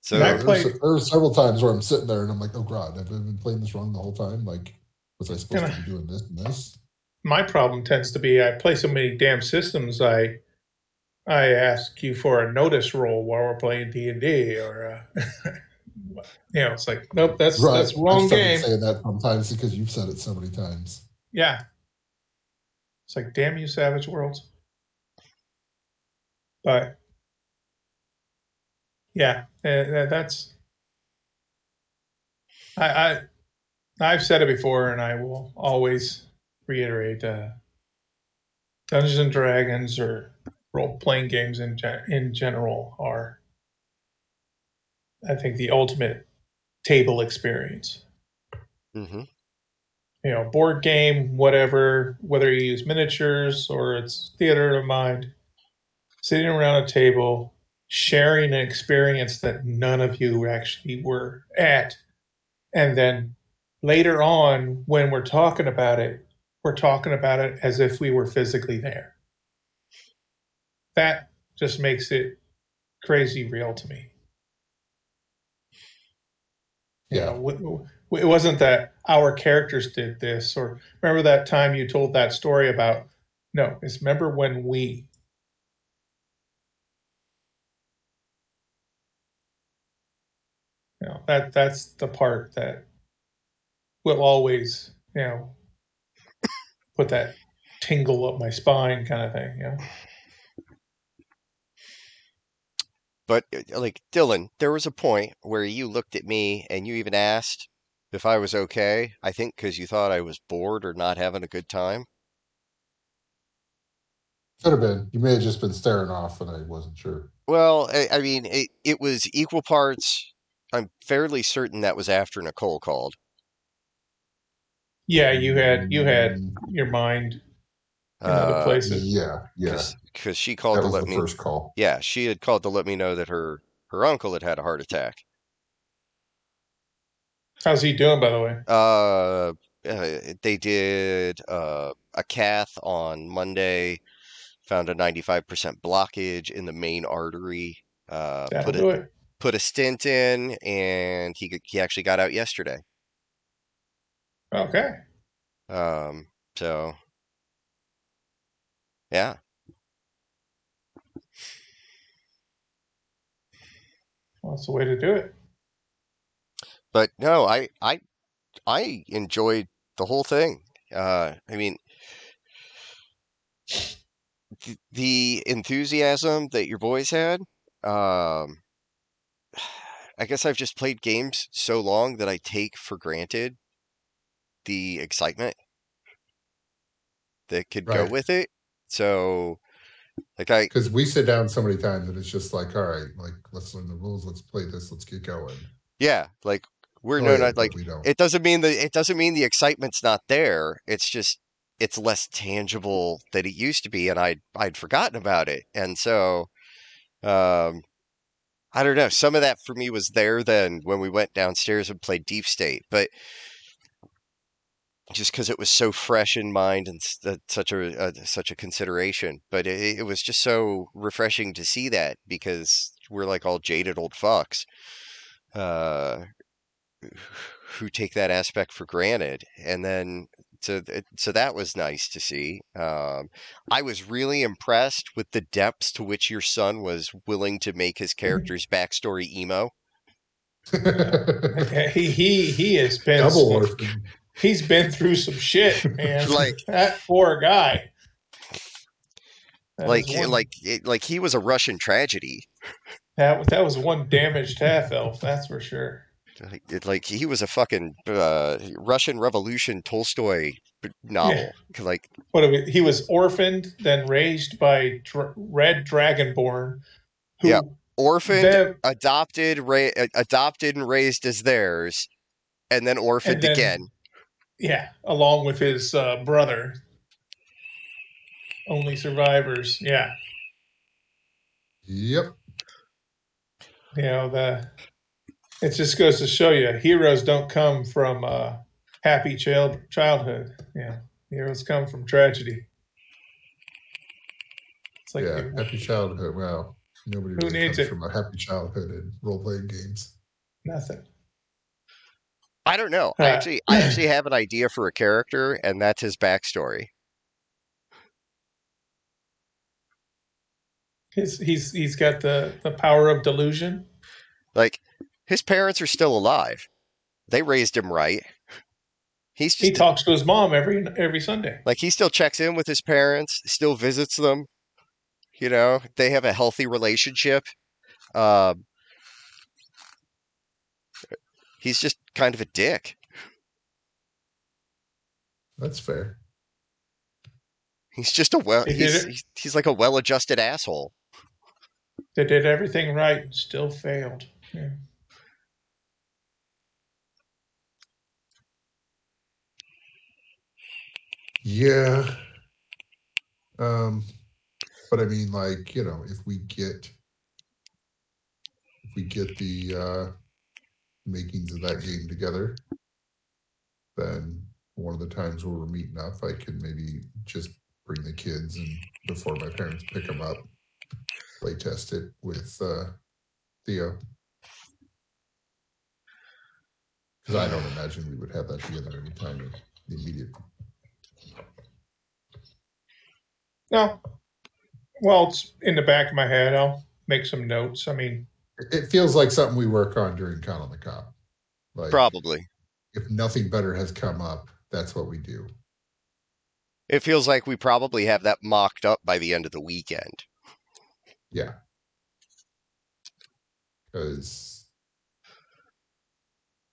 So there, played- was, there were several times where I'm sitting there and I'm like, oh god, I've been playing this wrong the whole time? Like, was I supposed And to be doing this and this? my problem tends to be I play so many damn systems. I I ask you for a notice roll while we're playing D and D, or uh, [laughs] you know, it's like nope, that's Right. that's I wrong started game. saying that sometimes because you've said it so many times. Yeah, It's like, damn you, Savage Worlds. But yeah, uh, that's I, I I've said it before, and I will always reiterate: uh, Dungeons and Dragons or role playing games in in general are, I think, the ultimate table experience. hmm You know, board game, whatever, whether you use miniatures or it's theater of mind, sitting around a table, sharing an experience that none of you actually were at. And then later on, when we're talking about it, we're talking about it as if we were physically there. That just makes it crazy real to me. You Yeah. know, w- w- it wasn't that our characters did this, or remember that time you told that story about. No, it's remember when we. You know, that that's the part that will always, you know, put that tingle up my spine kind of thing. Know? But uh, like Dylan, there was a point where you looked at me and you even asked if I was okay. I think because you thought I was bored or not having a good time. Could have been. You may have just been staring off, and I wasn't sure. Well, I, I mean, it, it was equal parts. I'm fairly certain that was after Nicole called. Yeah, you had you had Mm, your mind in other Uh, places. Yeah, yeah. because she called That to was let the me. first call. Yeah, she had called to let me know that her her uncle had had a heart attack. How's he doing, by the way? Uh, uh, they did uh, a cath on Monday, found a 95% blockage in the main artery. Uh, That'll put do a it. put a stent in, and he he actually got out yesterday. Okay. Um, so yeah, Well, that's the way to do it. But no, I I I enjoyed the whole thing. Uh, I mean, th- the enthusiasm that your boys had. Um, I guess I've just played games so long that I take for granted the excitement that could go with it. So, like I Because we sit down so many times, and it's just like, all right, like let's learn the rules, let's play this, let's get going. yeah, like we're Oh, no yeah, not like we it doesn't mean that it doesn't mean the excitement's not there. It's just it's less tangible than it used to be, and I'd I'd forgotten about it, and so um, I don't know. Some of that for me was there then when we went downstairs and played Deep State, but just because it was so fresh in mind and such a uh, such a consideration. But it, it was just so refreshing to see that because we're like all jaded old fucks. Uh, who take that aspect for granted and then so so that was nice to see um, i was really impressed with the depths to which your son was willing to make his mm-hmm. character's backstory emo [laughs] he he he has [laughs] been Double orphan. he's been through some shit, [laughs] man. Like- that poor guy. That like eh, like it, like he was a russian tragedy that that was one damaged half elf, that's for sure. Like, it, like he was a fucking uh, russian revolution tolstoy b- novel like What it he was orphaned, then raised by dr- Red Dragonborn, who Yeah. orphaned then- adopted ra- adopted and raised as theirs and then orphaned then- again yeah, along with his uh, brother. Only survivors. Yeah. Yep. You know, the it just goes to show you heroes don't come from uh, happy child childhood. Yeah. Heroes come from tragedy. It's like yeah. Happy childhood. Wow. Nobody Who really needs comes it? from a happy childhood in role playing games. nothing. I don't know. I actually, I [clears throat] actually have an idea for a character, and that's his backstory. He's he's he's got the the power of delusion. Like, his parents are still alive. They raised him right. He's He talks to his mom every every Sunday. like he still checks in with his parents, still visits them. You know, they have a healthy relationship. Um, he's just kind of a dick. That's fair. He's just a well. They He's, he's he's like a well-adjusted asshole. They did everything right and still failed. Yeah. Yeah. Um, but I mean, like you know, if we get if we get the uh, makings of that game together, then one of the times where we're meeting up, I can maybe just bring the kids and before my parents pick them up, play test it with uh, Theo. Because I don't imagine we would have that together anytime in the immediate No. Well, it's in the back of my head. I'll make some notes. I mean, It- It feels like something we work on during Con on the Cob. Like Probably. if nothing better has come up, that's what we do. It feels like we probably have that mocked up by the end of the weekend. Yeah. Because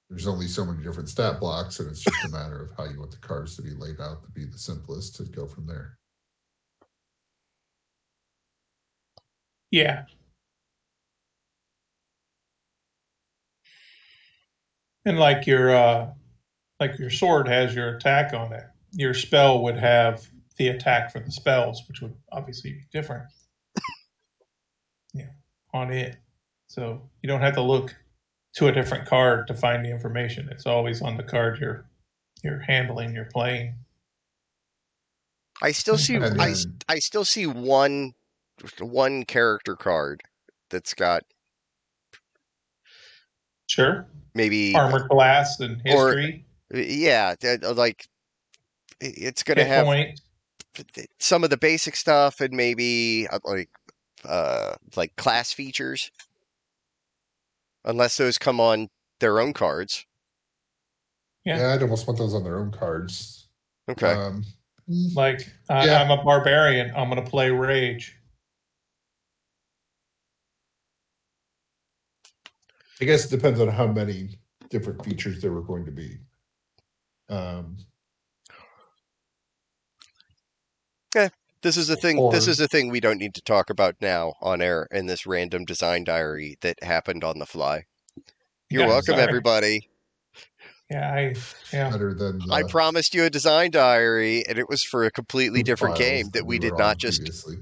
there's only so many different stat blocks, and it's just a matter of how you want the cards to be laid out to be the simplest to go from there. Yeah. And like your uh like your sword has your attack on it. Your spell would have the attack for the spells, which would obviously be different. Yeah, on it. So you don't have to look to a different card to find the information. It's always on the card you're you're handling, you're playing. I still see. And I, s- then- I still see one one character card that's got Sure. maybe Armored class and Or- history. yeah, uh, like it's gonna hit have point. some of the basic stuff and maybe uh, like uh like class features unless those come on their own cards Yeah. Yeah, I'd almost want those on their own cards. okay Um, Like I, Yeah. I'm a barbarian. I'm going to play rage. I guess it depends on how many different features there were going to be. Um, this is a thing this is a thing we don't need to talk about now on air in this random design diary that happened on the fly you're Yeah, welcome sorry. everybody Yeah, I yeah. better than i uh, promised you a design diary and it was for a completely different game that we were did not just previously.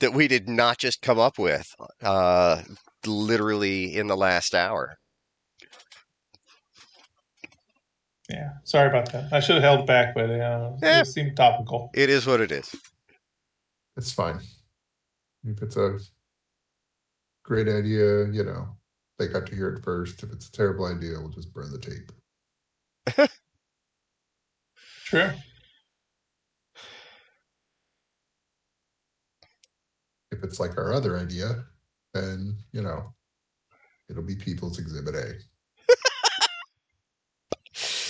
that we did not just come up with uh literally in the last hour Yeah. Sorry about that. I should have held back, but uh, Eh. it seemed topical. it is what it is It's fine. If it's a great idea, you know, they got to hear it first. If it's a terrible idea, we'll just burn the tape. [laughs] True. If it's like our other idea, then, you know, it'll be People's Exhibit A.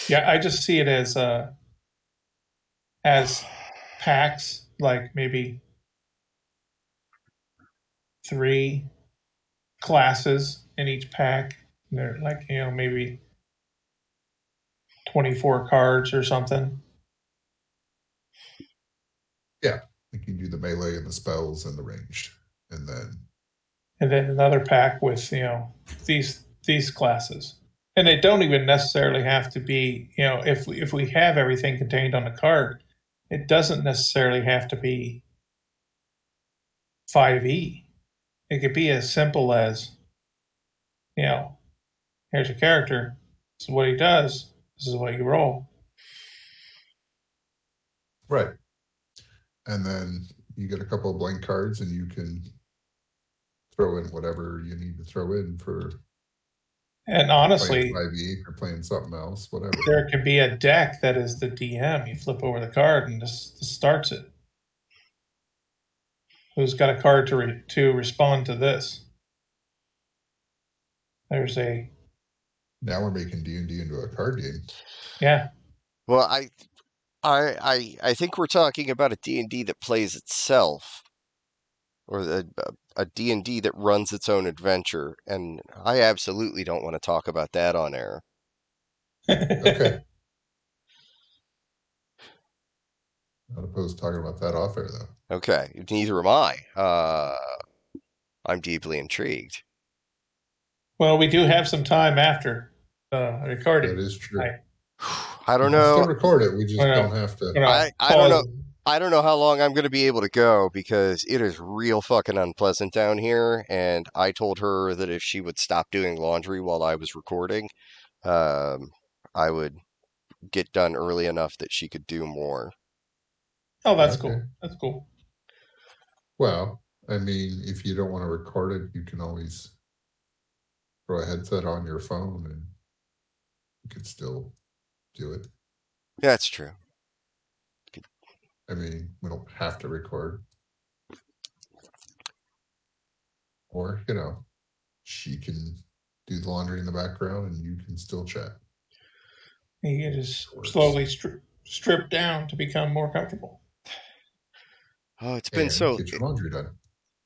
Yeah, I just see it as uh as packs, like maybe three classes in each pack. They're like, you know, maybe twenty four cards or something. yeah You can do the melee and the spells and the ranged. And then, and then another pack with you know these these classes and they don't even necessarily have to be you know if we, if we have everything contained on the card it doesn't necessarily have to be 5e it could be as simple as you know here's a character. This is what he does. This is what you roll. Right. And then you get a couple of blank cards and you can throw in whatever you need to throw in for and honestly playing 5e or playing something else, whatever. there could be a deck that is the DM. You flip over the card and just, just starts it. Who's got a card to re- to respond to this? There's a Now we're making D and D into a card game. yeah. Well, I, I, I, I think we're talking about a D and D that plays itself, or the, uh, a D and D that runs its own adventure, and I absolutely don't want to talk about that on air. Okay. [laughs] Not opposed to talking about that off air though. Okay, neither am I. Uh, I'm deeply intrigued. well, we do have some time after uh, recording. is true. Right. I don't We can Still record it. We just I don't have to. Know, I- I don't know. Pause. I don't know how long I'm going to be able to go because it is real fucking unpleasant down here. And I told her that if she would stop doing laundry while I was recording, um, I would get done early enough that she could do more. Oh, that's Okay. cool. That's cool. Well, I mean, if you don't want to record it, you can always throw a headset on your phone and you could still do it. Yeah, that's true. I mean, we don't have to record. Or, you know, she can do the laundry in the background and you can still chat. You can just slowly stri- strip down to become more comfortable. Oh, it's been and so. get your laundry done.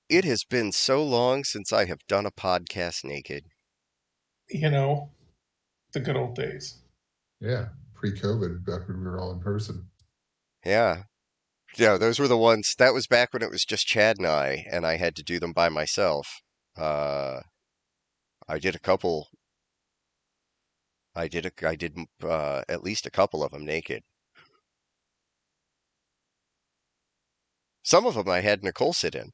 It has been so long since I have done a podcast naked. You know, the good old days. Yeah. Pre COVID, back when we were all in person. Yeah. Yeah, those were the ones. That was back when it was just Chad and I, and I had to do them by myself. Uh, I did a couple. I did a, I did uh, at least a couple of them naked. Some of them I had Nicole sit in.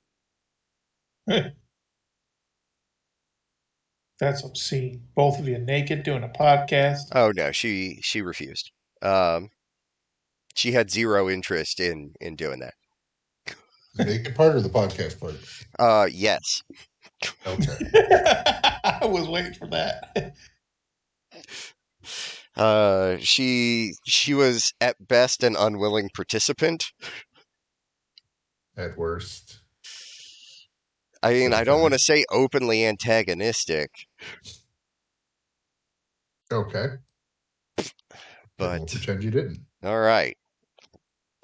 That's obscene. Both of you naked doing a podcast. Oh no, she she refused. Um, she had zero interest in in doing that. The naked part of the podcast part? Uh, yes. Okay. [laughs] [laughs] I was waiting for that. [laughs] Uh, she she was at best an unwilling participant. At worst. I mean, I don't want to say openly antagonistic, Okay. But we'll pretend you didn't. all right.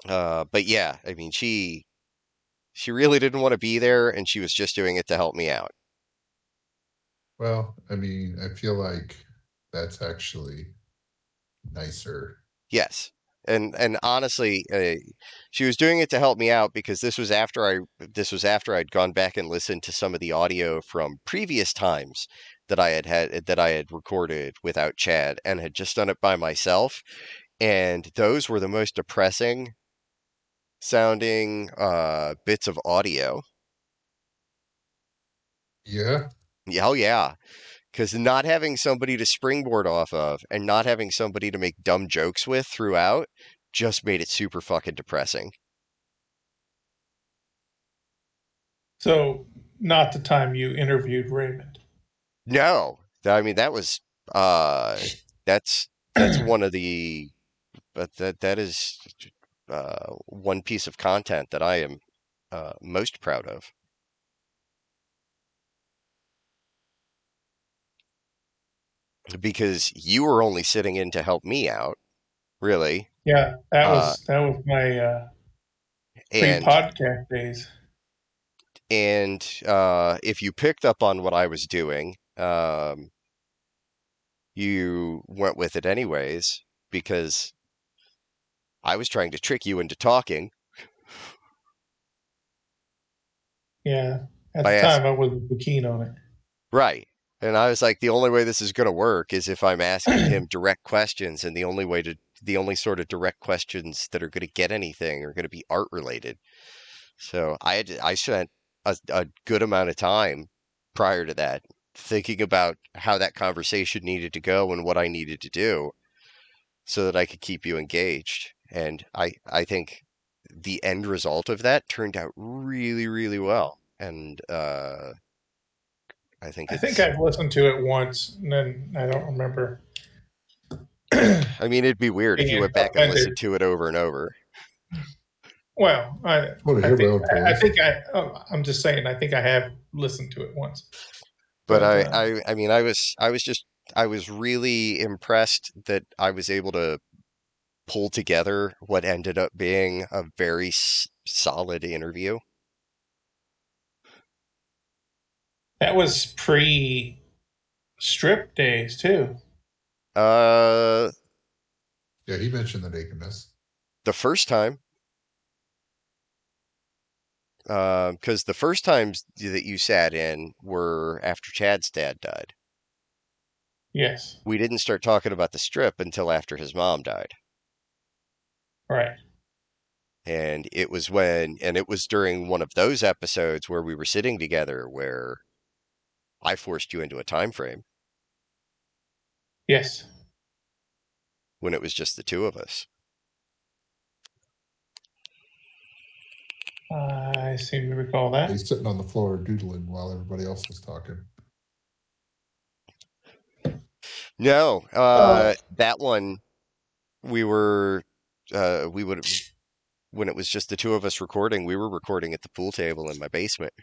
Uh, but yeah, I mean, she she really didn't want to be there, and she was just doing it to help me out. Well, I mean, I feel like that's actually nicer. Yes. And and honestly, uh, she was doing it to help me out because this was after I this was after I'd gone back and listened to some of the audio from previous times that I had had that I had recorded without Chad and had just done it by myself, and those were the most depressing sounding uh, bits of audio. Yeah. Yeah, Oh yeah, because not having somebody to springboard off of and not having somebody to make dumb jokes with throughout just made it super fucking depressing. So, not the time you interviewed Raymond. No, I mean that was uh [sniffs] that's that's one of the but that that is uh one piece of content that I am uh most proud of. Because you were only sitting in to help me out, really. Yeah, that Uh, was that was my uh, And pre-podcast days. and uh, if you picked up on what I was doing, um, you went with it anyways because I was trying to trick you into talking. Yeah, at I the asked- time I wasn't keen on it. Right. And I was like, the only way this is going to work is if I'm asking [clears throat] him direct questions, and the only way to, the only sort of direct questions that are going to get anything are going to be art related. So I had, I spent a, a good amount of time prior to that thinking about how that conversation needed to go and what I needed to do so that I could keep you engaged. And I, I think the end result of that turned out really, really well. And, uh, I think I think I've listened to it once, and then I don't remember. [clears throat] I mean, it'd be weird if you went back and listened to it over and over. Well, I, want I think, I, I think I oh, I'm just saying, I think I have listened to it once. But I, uh, I, I mean, I was, I was just, I was really impressed that I was able to pull together what ended up being a very s- solid interview. That was pre strip days too. Uh, Yeah, he mentioned the nakedness. the first time, because the first times that you sat in were after Chad's dad died. Yes. We didn't start talking about the strip until after his mom died. Right. And it was when, and it was during one of those episodes where we were sitting together where I forced you into a time frame Yes. when it was just the two of us. I seem to recall that. He's sitting on the floor doodling while everybody else was talking. No, uh, that one we were uh, we would [laughs] when it was just the two of us recording, we were recording at the pool table in my basement.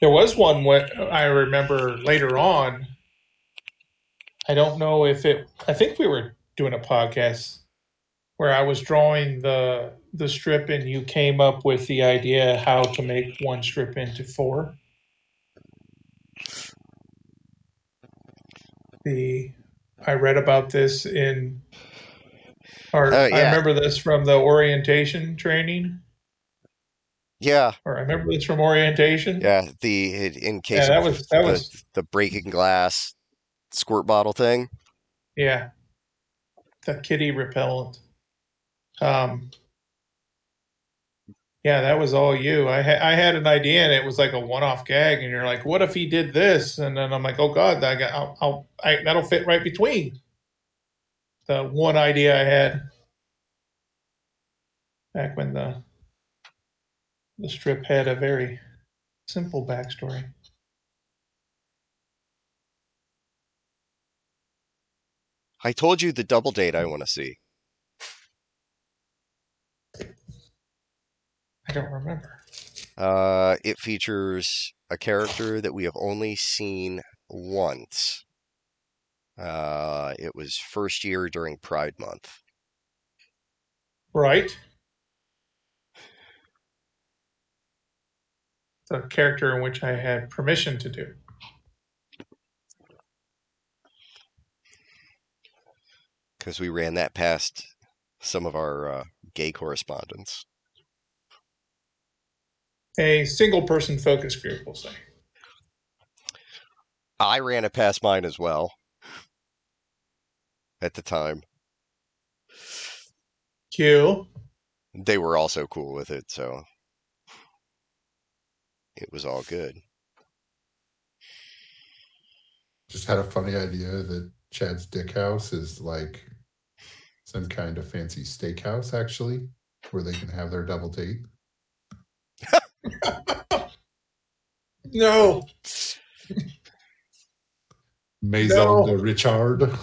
There was one what I remember later on. I don't know if it. I think we were doing a podcast where I was drawing the the strip, and you came up with the idea how to make one strip into four. The I read about this in, or Oh, I remember this from the orientation training, Yeah, or I remember this from orientation. yeah. The in- in case Yeah, that was- that the, was- the breaking glass squirt bottle thing. Yeah. The kitty repellent. Um Yeah, that was all you. I ha- I had an idea and it was like a one-off gag and you're like, "What if he did this?" And then I'm like, "Oh god, got I'll, I'll I, that'll fit right between the one idea I had back when the the strip had a very simple backstory. I told you the double date I want to see. I don't remember. Uh, it features a character that we have only seen once. Uh, it was first year during Pride Month. Right. The character in which I had permission to do. because we ran that past some of our uh, gay correspondents. A single person focus group, we'll say. I ran it past mine as well at the time. Q. They were also cool with it, so it was all good. Just had a funny idea that Chad's Dick House is like some kind of fancy steakhouse, actually, where they can have their double date. [laughs] [laughs] No. Maison No. de Richard. [laughs]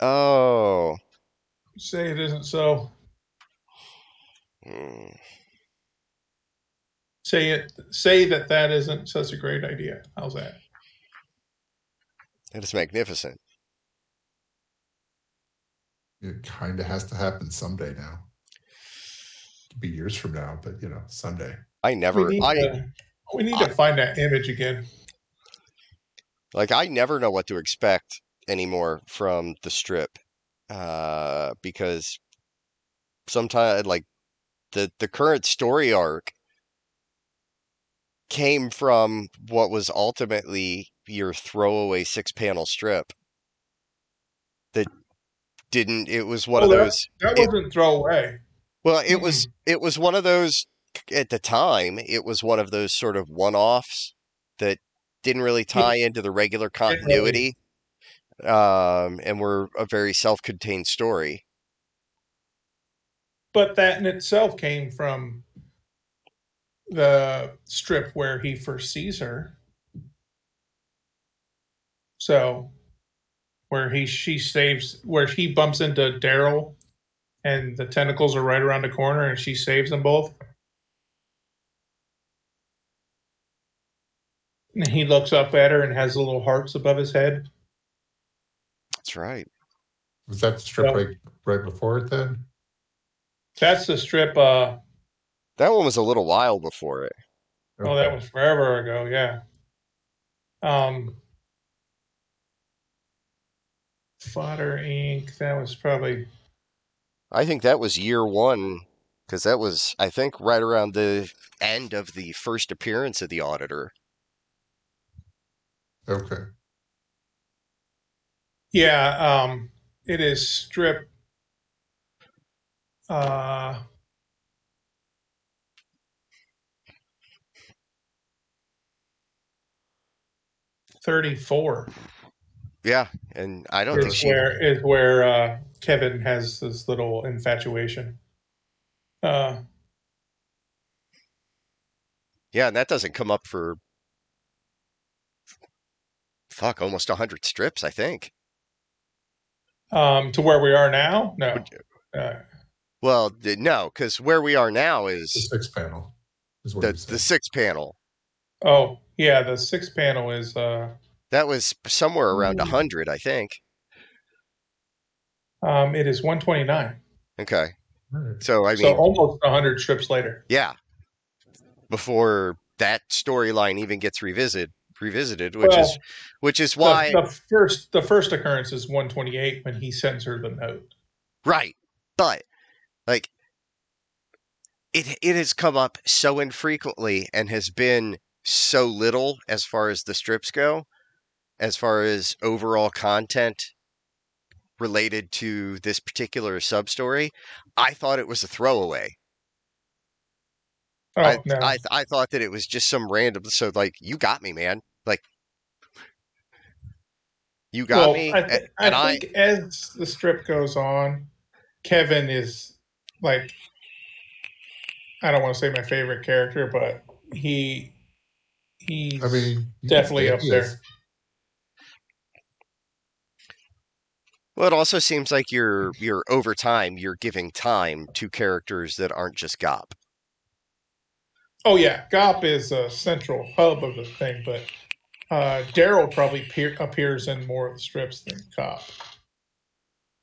Oh, Say it isn't so. mm, Say it. Say that that isn't such a great idea. How's that? that is magnificent. it kind of has to happen someday now. Could be years from now, but you know, someday. I never, we need, I to, we need to find that image again. like, I never know what to expect anymore from the strip, uh, because sometimes, like, the the current story arc came from what was ultimately your throwaway six panel strip that didn't it was one Oh, of that- those That It- wasn't throwaway. Well it was it was one of those at the time it was one of those sort of one-offs that didn't really tie into the regular continuity um and were a very self-contained story. But that in itself came from the strip where he first sees her. So, where he she saves, where he bumps into Daryl, and the tentacles are right around the corner, and she saves them both. And he looks up at her and has little hearts above his head. That's right. Was that strip Yeah. right right before it then? That's the strip. Uh, That one was a little while before it. Oh, that was forever ago. Yeah. Um, Fodder Inc. That was probably I think that was year one because that was, I think, right around the end of the first appearance of the auditor. okay. yeah. Um, it is strip. Uh, thirty-four Yeah, and I don't think is she. where is where uh, Kevin has this little infatuation. Uh, Yeah, and that doesn't come up for fuck almost hundred strips, I think. um, to where we are now. No, uh, Well, th- no, because where we are now is The is six panel is what the he the six panel. oh yeah, the six panel is uh, That was somewhere around a hundred, I think. Um, it is one twenty nine. Okay, so I so mean, almost hundred strips later. yeah, before that storyline even gets revisited, revisited, which Well, is which is The- why the, first the first occurrence is one twenty eight when he sends her the note. Right. But like it it has come up so infrequently and has been so little as far as the strips go, as far as overall content related to this particular sub story. I thought it was a throwaway. Oh I, no. I I thought that it was just some random so like you got me, man. Like you got well, me I, a- th- I and I, think as the strip goes on, Kevin is like I don't want to say my favorite character, but he he's I mean, definitely say up there. Well, it also seems like you're you're over time you're giving time to characters that aren't just Gop. Oh yeah, Gop is a central hub of the thing, but uh, Daryl probably peer, appears in more of the strips than Gop.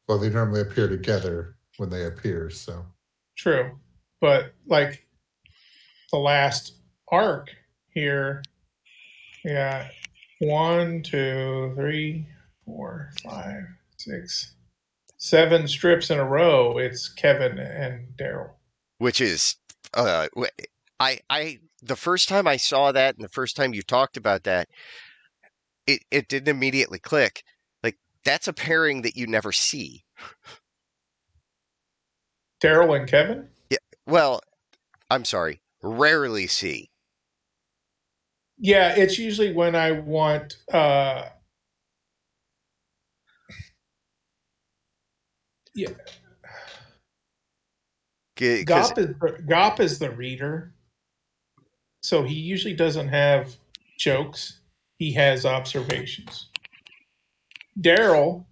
Well, they normally appear together when they appear. So True, but like the last arc here, yeah, one, two, three, four, five, six, seven strips in a row. It's Kevin and Daryl. which is uh I I the first time I saw that and the first time you talked about that it it didn't immediately click like that's a pairing that you never see. Daryl and Kevin. Yeah. Well, I'm sorry, rarely see. Yeah, it's usually when I want uh yeah, Gop is Gop is the reader. So he usually doesn't have jokes. He has observations. Daryl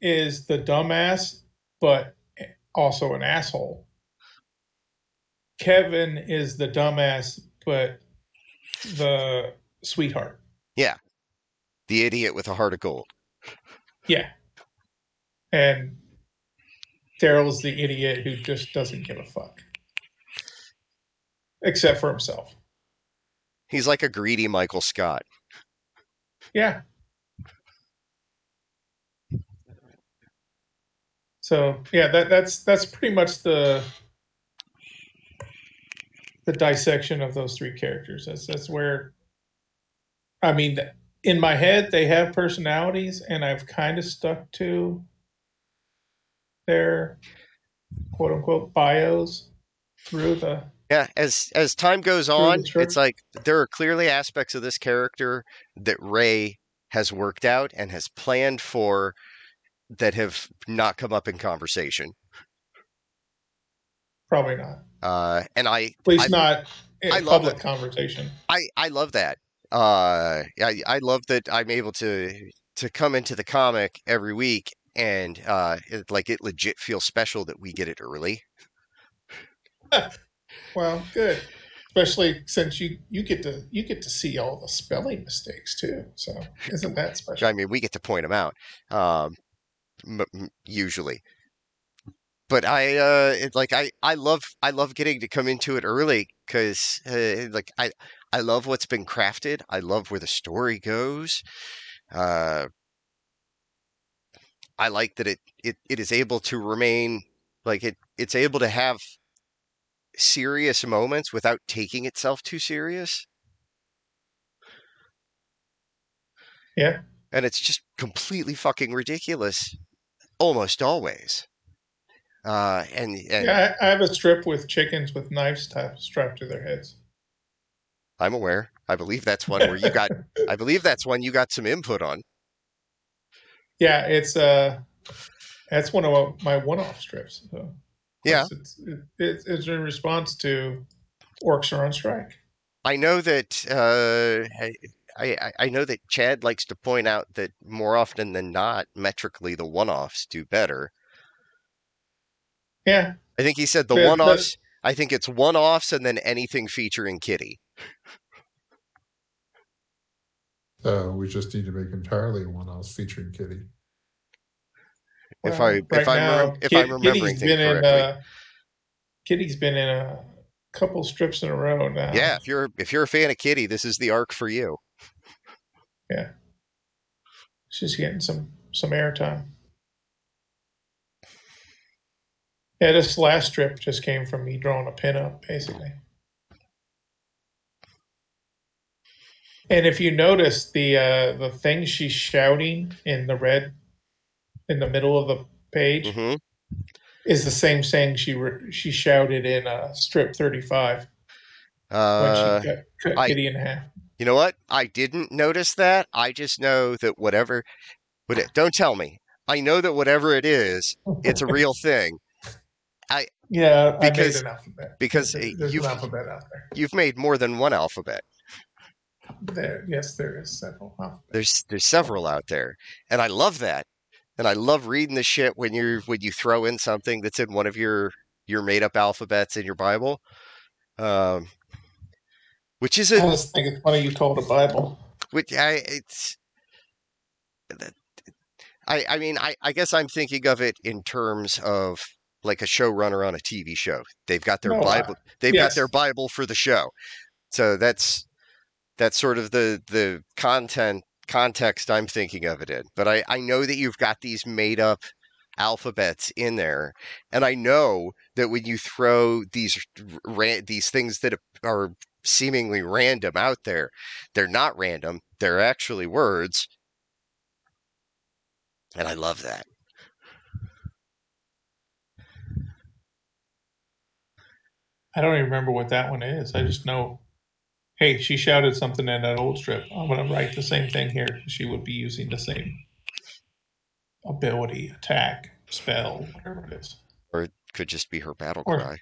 is the dumbass, but also an asshole. Kevin is the dumbass, but the sweetheart. Yeah. The idiot with a heart of gold. Yeah. And Daryl's the idiot who just doesn't give a fuck. Except for himself. He's like a greedy Michael Scott. Yeah. So yeah, that that's that's pretty much the the dissection of those three characters. That's that's where I mean in my head they have personalities and I've kind of stuck to their quote unquote bios through the Yeah, as as time goes on, it's like there are clearly aspects of this character that Ray has worked out and has planned for that have not come up in conversation. probably not. Uh, and I, At least I- not in I love public conversation. I, I love that. Uh, I, I love that I'm able to to come into the comic every week and uh, it, like it legit feels special that we get it early. [laughs] Well, good. especially since you you get to you get to see all the spelling mistakes too. So isn't that [laughs] special? I mean, we get to point them out um, m- m- usually. But I uh, it, like I, I love I love getting to come into it early because uh, like I I love what's been crafted. I love where the story goes. Uh, I like that it, it it is able to remain like it it's able to have serious moments without taking itself too serious. Yeah. And it's just completely fucking ridiculous almost always. Uh and, and Yeah, I, I have a strip with chickens with knives strapped to their heads. I'm aware. I believe that's one where you got [laughs] I believe that's one you got some input on. Yeah, it's uh, that's one of my one-off strips. So Yeah. it's it's, it's, in response to orcs are on strike. I know that uh, I, I I know that Chad likes to point out that more often than not, metrically the one-offs do better. Yeah, I think he said the but- one-offs. I think it's one-offs and then anything featuring Kitty. So we just need to make entirely one else featuring Kitty. If well, I- if right I'm now, rem- if Kit- I'm remembering Kitty's things been in, correctly. uh, Kitty's been in a couple strips in a row now. Yeah, if you're if you're a fan of Kitty, this is the arc for you. Yeah, she's getting some some airtime. Yeah, this last strip just came from me drawing a pin up, basically. And if you notice the uh, the thing she's shouting in the red, in the middle of the page, hmm is the same thing she re- she shouted in uh, strip thirty five when Uh, she cut, cut I- Kitty in half. you know what? I didn't notice that. I just know that whatever. But it, don't tell me. I know that whatever it is, it's a real [laughs] thing. I yeah, because- I made an alphabet because There- uh, there's you've an alphabet out there. you've made more than one alphabet. There, yes, there is several. There's there's several out there, and I love that. And I love reading the shit when you're when you throw in something that's in one of your your made up alphabets in your Bible. Um, which is I a just think it's funny you called a Bible. which I it's that- I I mean I I guess I'm thinking of it in terms of like a showrunner on a TV show. They've got their No, Bible. They've got their Bible for the show. So that's that's sort of the the content context I'm thinking of it in. But I I know that you've got these made up alphabets in there and I know that when you throw these these things that are seemingly random out there they're not random they're actually words and I love that I don't even remember what that one is. I just know, hey, she shouted something in that old strip. I'm going to write the same thing here. She would be using the same ability, attack, spell, whatever it is. Or it could just be her battle Or- cry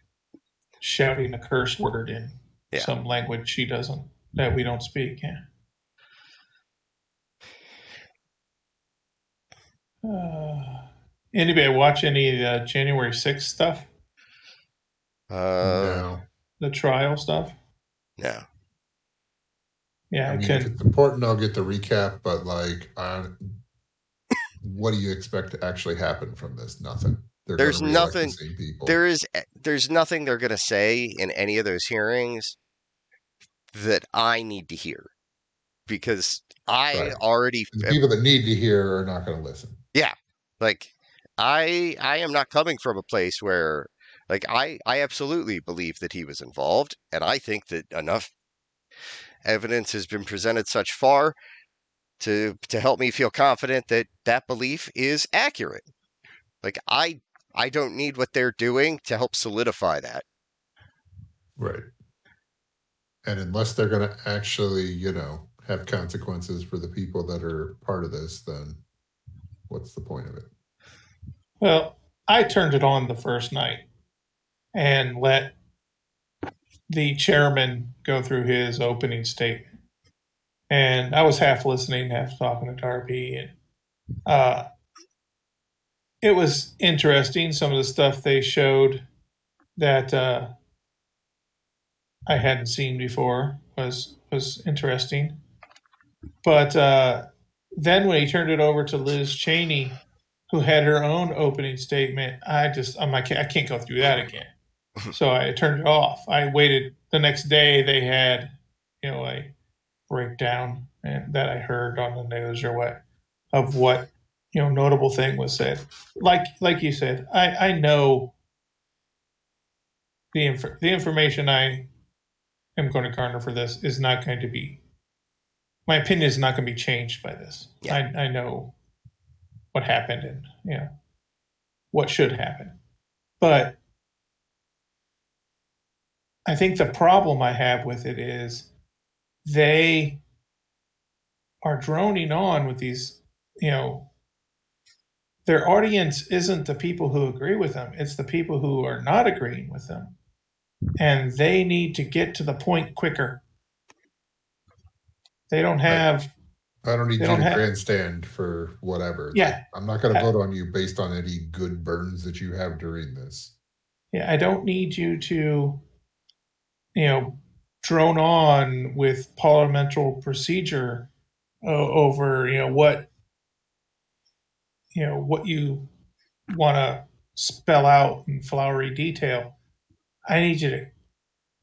Shouting a curse word in Yeah. some language she doesn't, that we don't speak. Yeah. Uh, anybody watch any of the January 6th stuff? uh no. The trial stuff? no Yeah, I I, mean, couldn't. it's important, I'll get the recap. But like, I, [coughs] what do you expect to actually happen from this? Nothing. They're There's reelect the nothing- same people. there is eh, there's nothing they're going to say in any of those hearings that I need to hear because I Right. already the people that need to hear are not going to listen. Yeah, like I I am not coming from a place where like I I absolutely believe that he was involved and I think that enough evidence has been presented such far to to help me feel confident that that belief is accurate. Like I I don't need what they're doing to help solidify that. Right. And unless they're going to actually, you know, have consequences for the people that are part of this, then what's the point of it? Well, I turned it on the first night and let the chairman go through his opening statement. And I was half listening, half talking to Darby. And uh, it was interesting, some of the stuff they showed that uh, I hadn't seen before was was interesting. But uh, then when he turned it over to Liz Cheney, who had her own opening statement, I just I'm like I can't go through that again. [laughs] so I turned it off. I waited the next day. They had you know a breakdown and that I heard on the news or what of what you know notable thing was said. Like like you said, I I know the inf- the information I am going to garner for this is not going to be my opinion is not going to be changed by this. Yeah. I I know what happened and you know what should happen, but I think the problem I have with it is they are droning on with these, you know, their audience isn't the people who agree with them, it's the people who are not agreeing with them. And they need to get to the point quicker. They don't have, I don't need you don't to have- grandstand for whatever. yeah, I'm not going to vote on you based on any good burns that you have during this. yeah, I don't need you to, you know, drone on with parliamentary procedure o- over, you know, what, you know, what you want to spell out in flowery detail. I need you to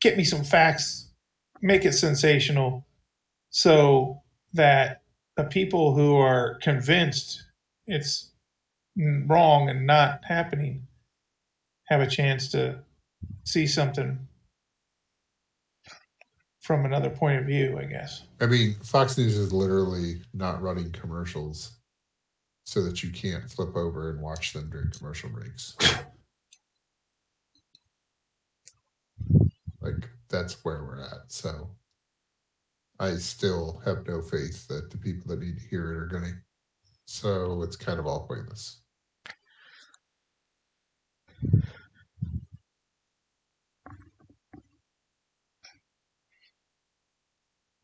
get me some facts, make it sensational, so that the people who are convinced it's wrong and not happening have a chance to see something from another point of view, I guess. I mean, Fox News is literally not running commercials so that you can't flip over and watch them during commercial breaks. [laughs] like, that's where we're at. So I still have no faith that the people that need to hear it are going to. So it's kind of all pointless.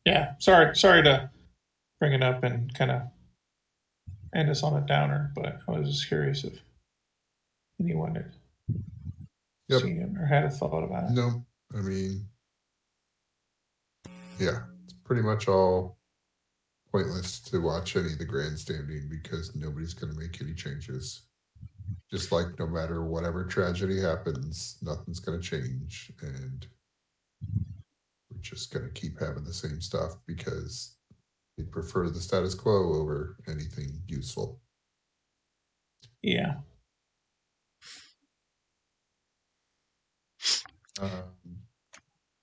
Yeah, sorry, sorry to bring it up and kind of end us on a downer, but I was just curious if anyone had Yep. seen it or had a thought about it. No, I mean, yeah, it's pretty much all pointless to watch any of the grandstanding because nobody's going to make any changes. Just like no matter whatever tragedy happens, nothing's going to change. And just going to keep having the same stuff because they prefer the status quo over anything useful. Yeah, Um,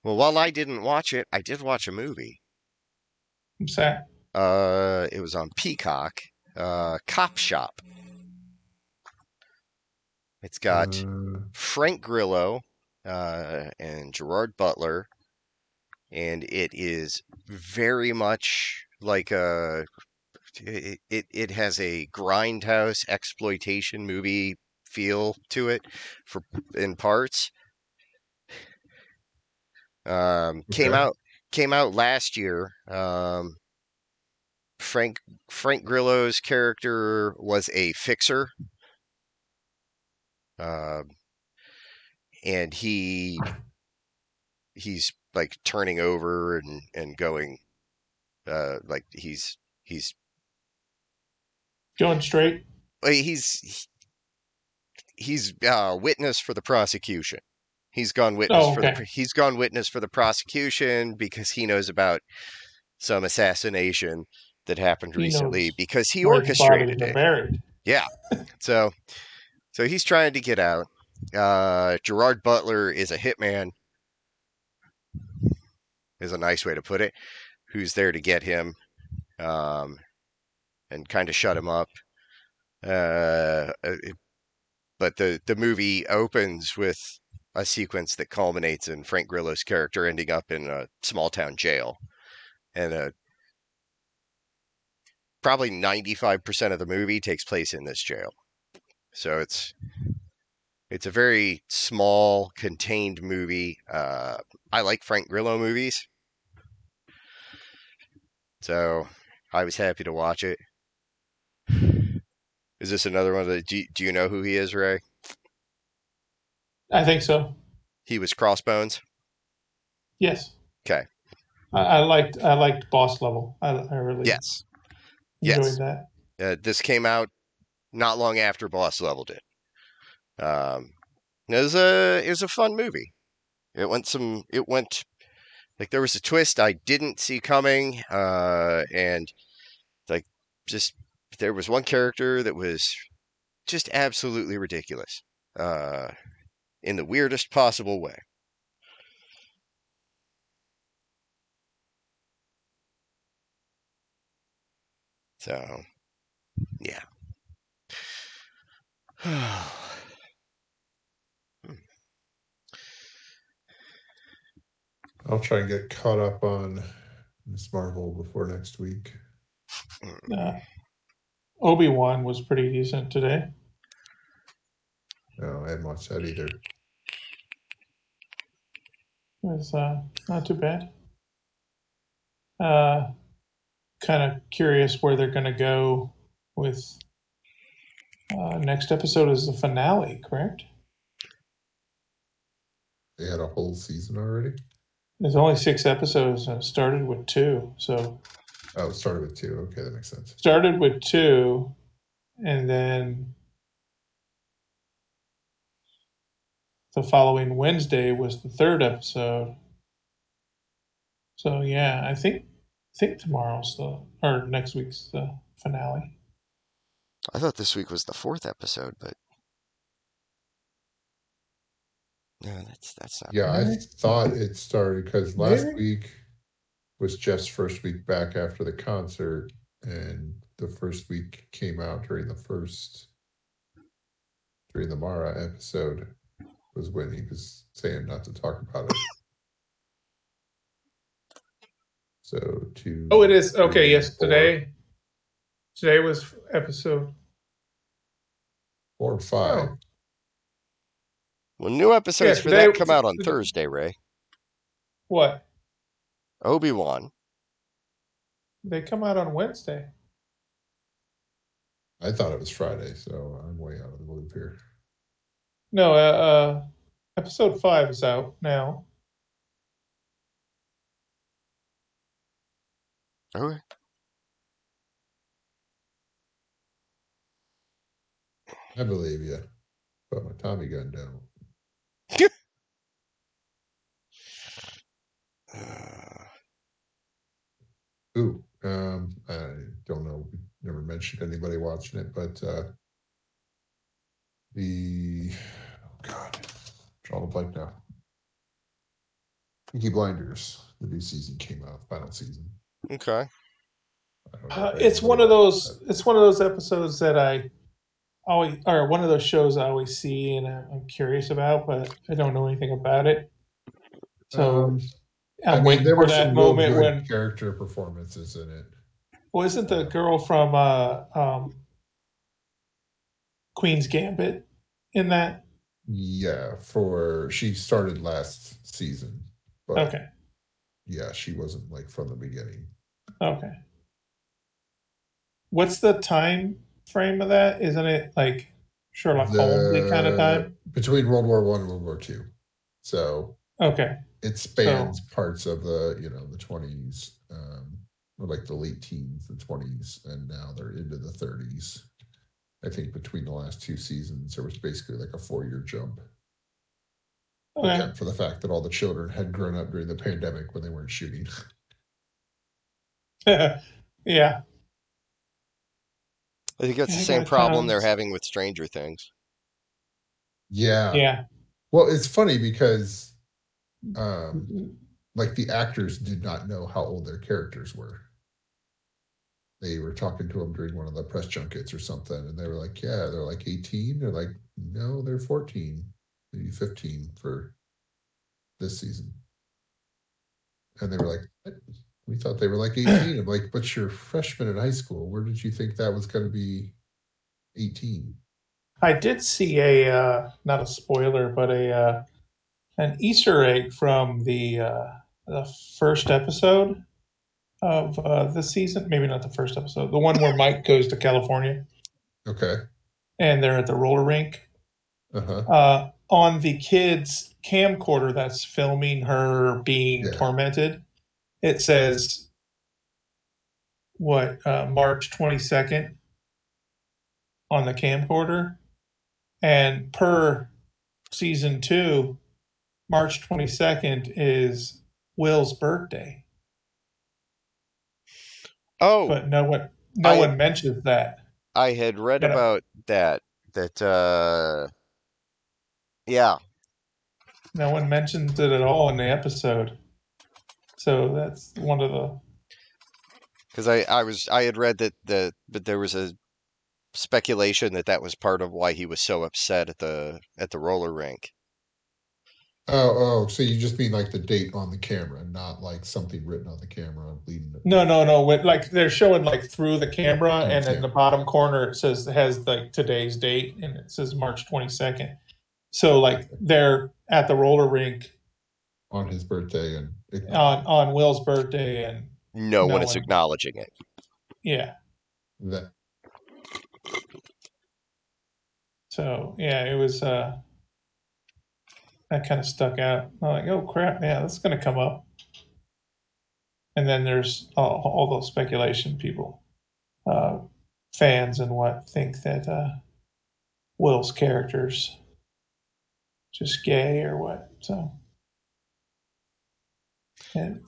Well, while I didn't watch it, I did watch a movie. I'm sad. Uh, it was on Peacock. Uh, Cop Shop. It's got uh, Frank Grillo uh, and Gerard Butler, and it is very much like a. It, it it has a grindhouse exploitation movie feel to it, for in parts. Um, came Okay. out came out last year. Um, Frank Frank Grillo's character was a fixer. Um, and he he's like turning over and and going uh like he's he's Going straight. he's he's uh witness for the prosecution he's gone witness Oh, for the okay. he's gone witness for the prosecution because he knows about some assassination that happened He recently because he where his bodies orchestrated it Buried. So, so he's trying to get out. Uh, Gerard Butler is a hitman. Is a nice way to put it. Who's there to get him, um, and kind of shut him up. Uh, uh, it- but the the movie opens with a sequence that culminates in Frank Grillo's character ending up in a small town jail, and uh probably ninety five percent of the movie takes place in this jail. So it's it's a very small, contained movie. Uh, I like Frank Grillo movies, so I was happy to watch it. Is this another one that do you, do you know who he is, Ray? I think so. He was Crossbones. Yes. Okay. I, I liked I liked Boss Level. I, I really Yes. enjoyed Yes. that. Uh, this came out not long after Boss Level did. Um, it was a it was a fun movie. It went some it went like there was a twist I didn't see coming, uh, and like just there was one character that was just absolutely ridiculous, uh, in the weirdest possible way. So, yeah. [sighs] [sighs] [sighs] I'll try and get caught up on Ms. Marvel before next week. Uh, Obi Wan was pretty decent today. No, I haven't watched that either. It was uh, not too bad. Uh, kind of curious where they're going to go with. Uh, next episode is the finale, correct? They had a whole season already. There's only six episodes and it started with two. So Oh, it started with two. Okay, that makes sense. started with two and then the following Wednesday was the third episode. So yeah, I think I think tomorrow's the or next week's the finale. I thought this week was the fourth episode, but no, that's that's not. Yeah, I thought it started because last Really? week was Jeff's first week back after the concert, and the first week came out during the first during the Mara episode was when he was saying not to talk about it. So two. Oh, it is okay. Yes, four- today. Today was episode. four or five. Oh. Well, new episodes Yeah, for that come out on [laughs] Thursday, Ray. What? Obi Wan. They come out on Wednesday. I thought it was Friday, so I'm way out of the loop here. No, uh, uh episode five is out now. Okay. I believe you, Put my Tommy gun don't. Uh, Ooh, um, I don't know. We Never mentioned anybody watching it, but uh the oh God, draw a blank now. Peaky Blinders, the new season came out, final season. okay. I don't know Uh, it's one of those. watched It's one of those episodes that I always, or one of those shows I always see and I- I'm curious about, but I don't know anything about it. So Um, I'm I mean, there were that some moment good when. character performances in it. Well, isn't the girl from uh, um, Queen's Gambit in that? Yeah, for she started last season, but Okay. yeah, she wasn't like from the beginning. Okay. What's the time frame of that? Isn't it like Sherlock Holmes kind of time? between World War One and World War Two. So Okay. It spans parts of the you know the twenties, um, or like the late teens, the twenties, and now they're into the thirties. I think between the last two seasons, there was basically like a four-year jump. Okay. Except for the fact that all the children had grown up during the pandemic when they weren't shooting. [laughs] yeah. I think that's the I same problem they're having with Stranger Things. Yeah. Yeah. Well, it's funny because, um, like the actors did not know how old their characters were. They were talking to them during one of the press junkets or something, and they were like, "Yeah, they're like 18." They're like, "No, they're 14, maybe 15 for this season." And they were like, "What? "We thought they were like [clears throat] 18." I'm like, "But you're freshmen in high school. Where did you think that was going to be 18?" I did see a uh, not a spoiler, but a uh, an Easter egg from the uh, the first episode of uh, this season. Maybe not the first episode, the one where Mike goes to California Okay. and they're at the roller rink. Uh huh. Uh, on the kid's camcorder that's filming her being Yeah. tormented, it says what uh, March twenty second on the camcorder, and per season two, March twenty second is Will's birthday, Oh, but no one no I- one mentions that. I had read about that. That uh, yeah, No one mentions it at all in the episode. So that's one of the because I I was I had read that the but there was a speculation that that was part of why he was so upset at the at the roller rink. Oh, oh, so you just mean like the date on the camera, not like something written on the camera leading it. No, no, no. With, like they're showing like through the camera, and Okay. in the bottom corner it says has like today's date, and it says March twenty second. So like they're at the roller rink on his birthday and on on Will's birthday, and No, No one is one- acknowledging it. yeah. that So yeah, it was uh that kind of stuck out. I'm like, oh crap, yeah, that's gonna come up. And then there's all, all those speculation people, uh, fans and what think that uh, Will's character's just gay or what. So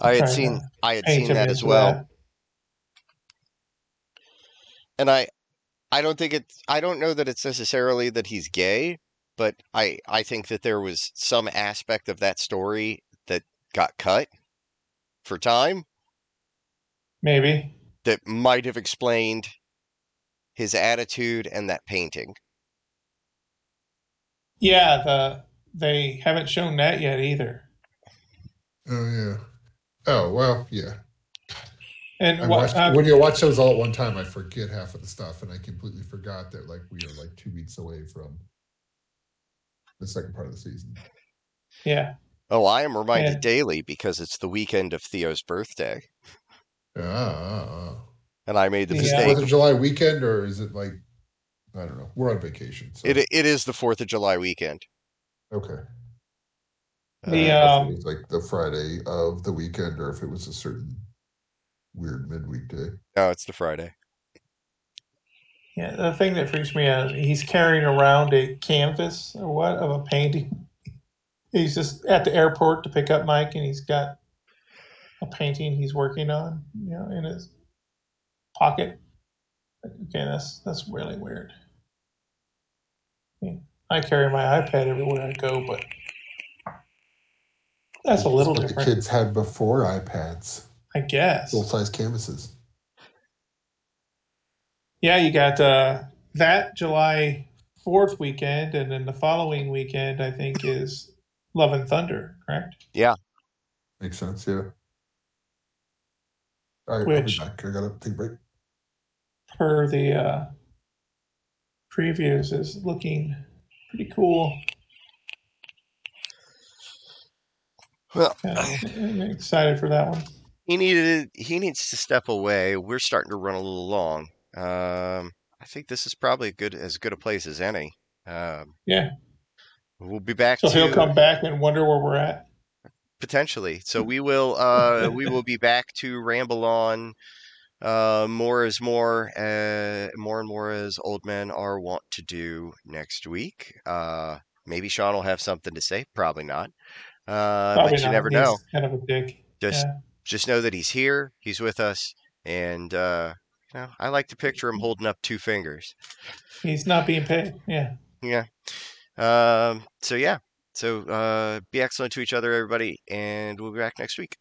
I had to seen I had seen that as well. that. and I I don't think it's I don't know that it's necessarily that he's gay, but I I think that there was some aspect of that story that got cut for time Maybe. that might have explained his attitude and that painting. Yeah, the they haven't shown that yet either. oh yeah. Oh well, yeah. And I watched, uh, when you watch those all at one time, I forget half of the stuff, and I completely forgot that like we are like two weeks away from the second part of the season. yeah, Oh, I am reminded Yeah. daily because it's the weekend of Theo's birthday, Ah, ah, ah. and I made the Yeah. Is it mistake. Fourth of July weekend or is it like I don't know? We're on vacation. So. It it is the Fourth of July weekend. okay. The, Uh, uh, If like the Friday of the weekend, or if it was a certain weird midweek day. no, it's the Friday. Yeah. The thing that freaks me out, is he's carrying around a canvas or what of a painting. He's just at the airport to pick up Mike, and he's got a painting he's working on, you know, in his pocket. Okay, that's that's really weird. I, mean, I carry my iPad everywhere I go, but that's a little different, the kids had before iPads, I guess. full size canvases. Yeah, you got uh, that July 4th weekend, and then the following weekend, I think, is Love and Thunder, correct? Yeah, makes sense, yeah. All right, I'll be Which- back. I gotta take a break. Per the uh, previews, is looking pretty cool. Well, Yeah, I'm excited for that one. he needed he needs to step away. We're starting to run a little long. Um, I think this is probably good as good a place as any. Um, Yeah. we'll be back. So to, he'll come back and wonder where we're at. potentially. So we will uh, we will be back to ramble on uh, more as more uh, more and more as old men are wont to do next week. Uh, maybe Sean will have something to say. Probably not. Uh, Probably but you not. never He's know. Kind of a dick. Just yeah. just know that he's here. He's with us, and uh, know, I like to picture him holding up two fingers. He's not being paid. Yeah. Yeah. Um, so yeah. So uh, be excellent to each other, everybody, and we'll be back next week.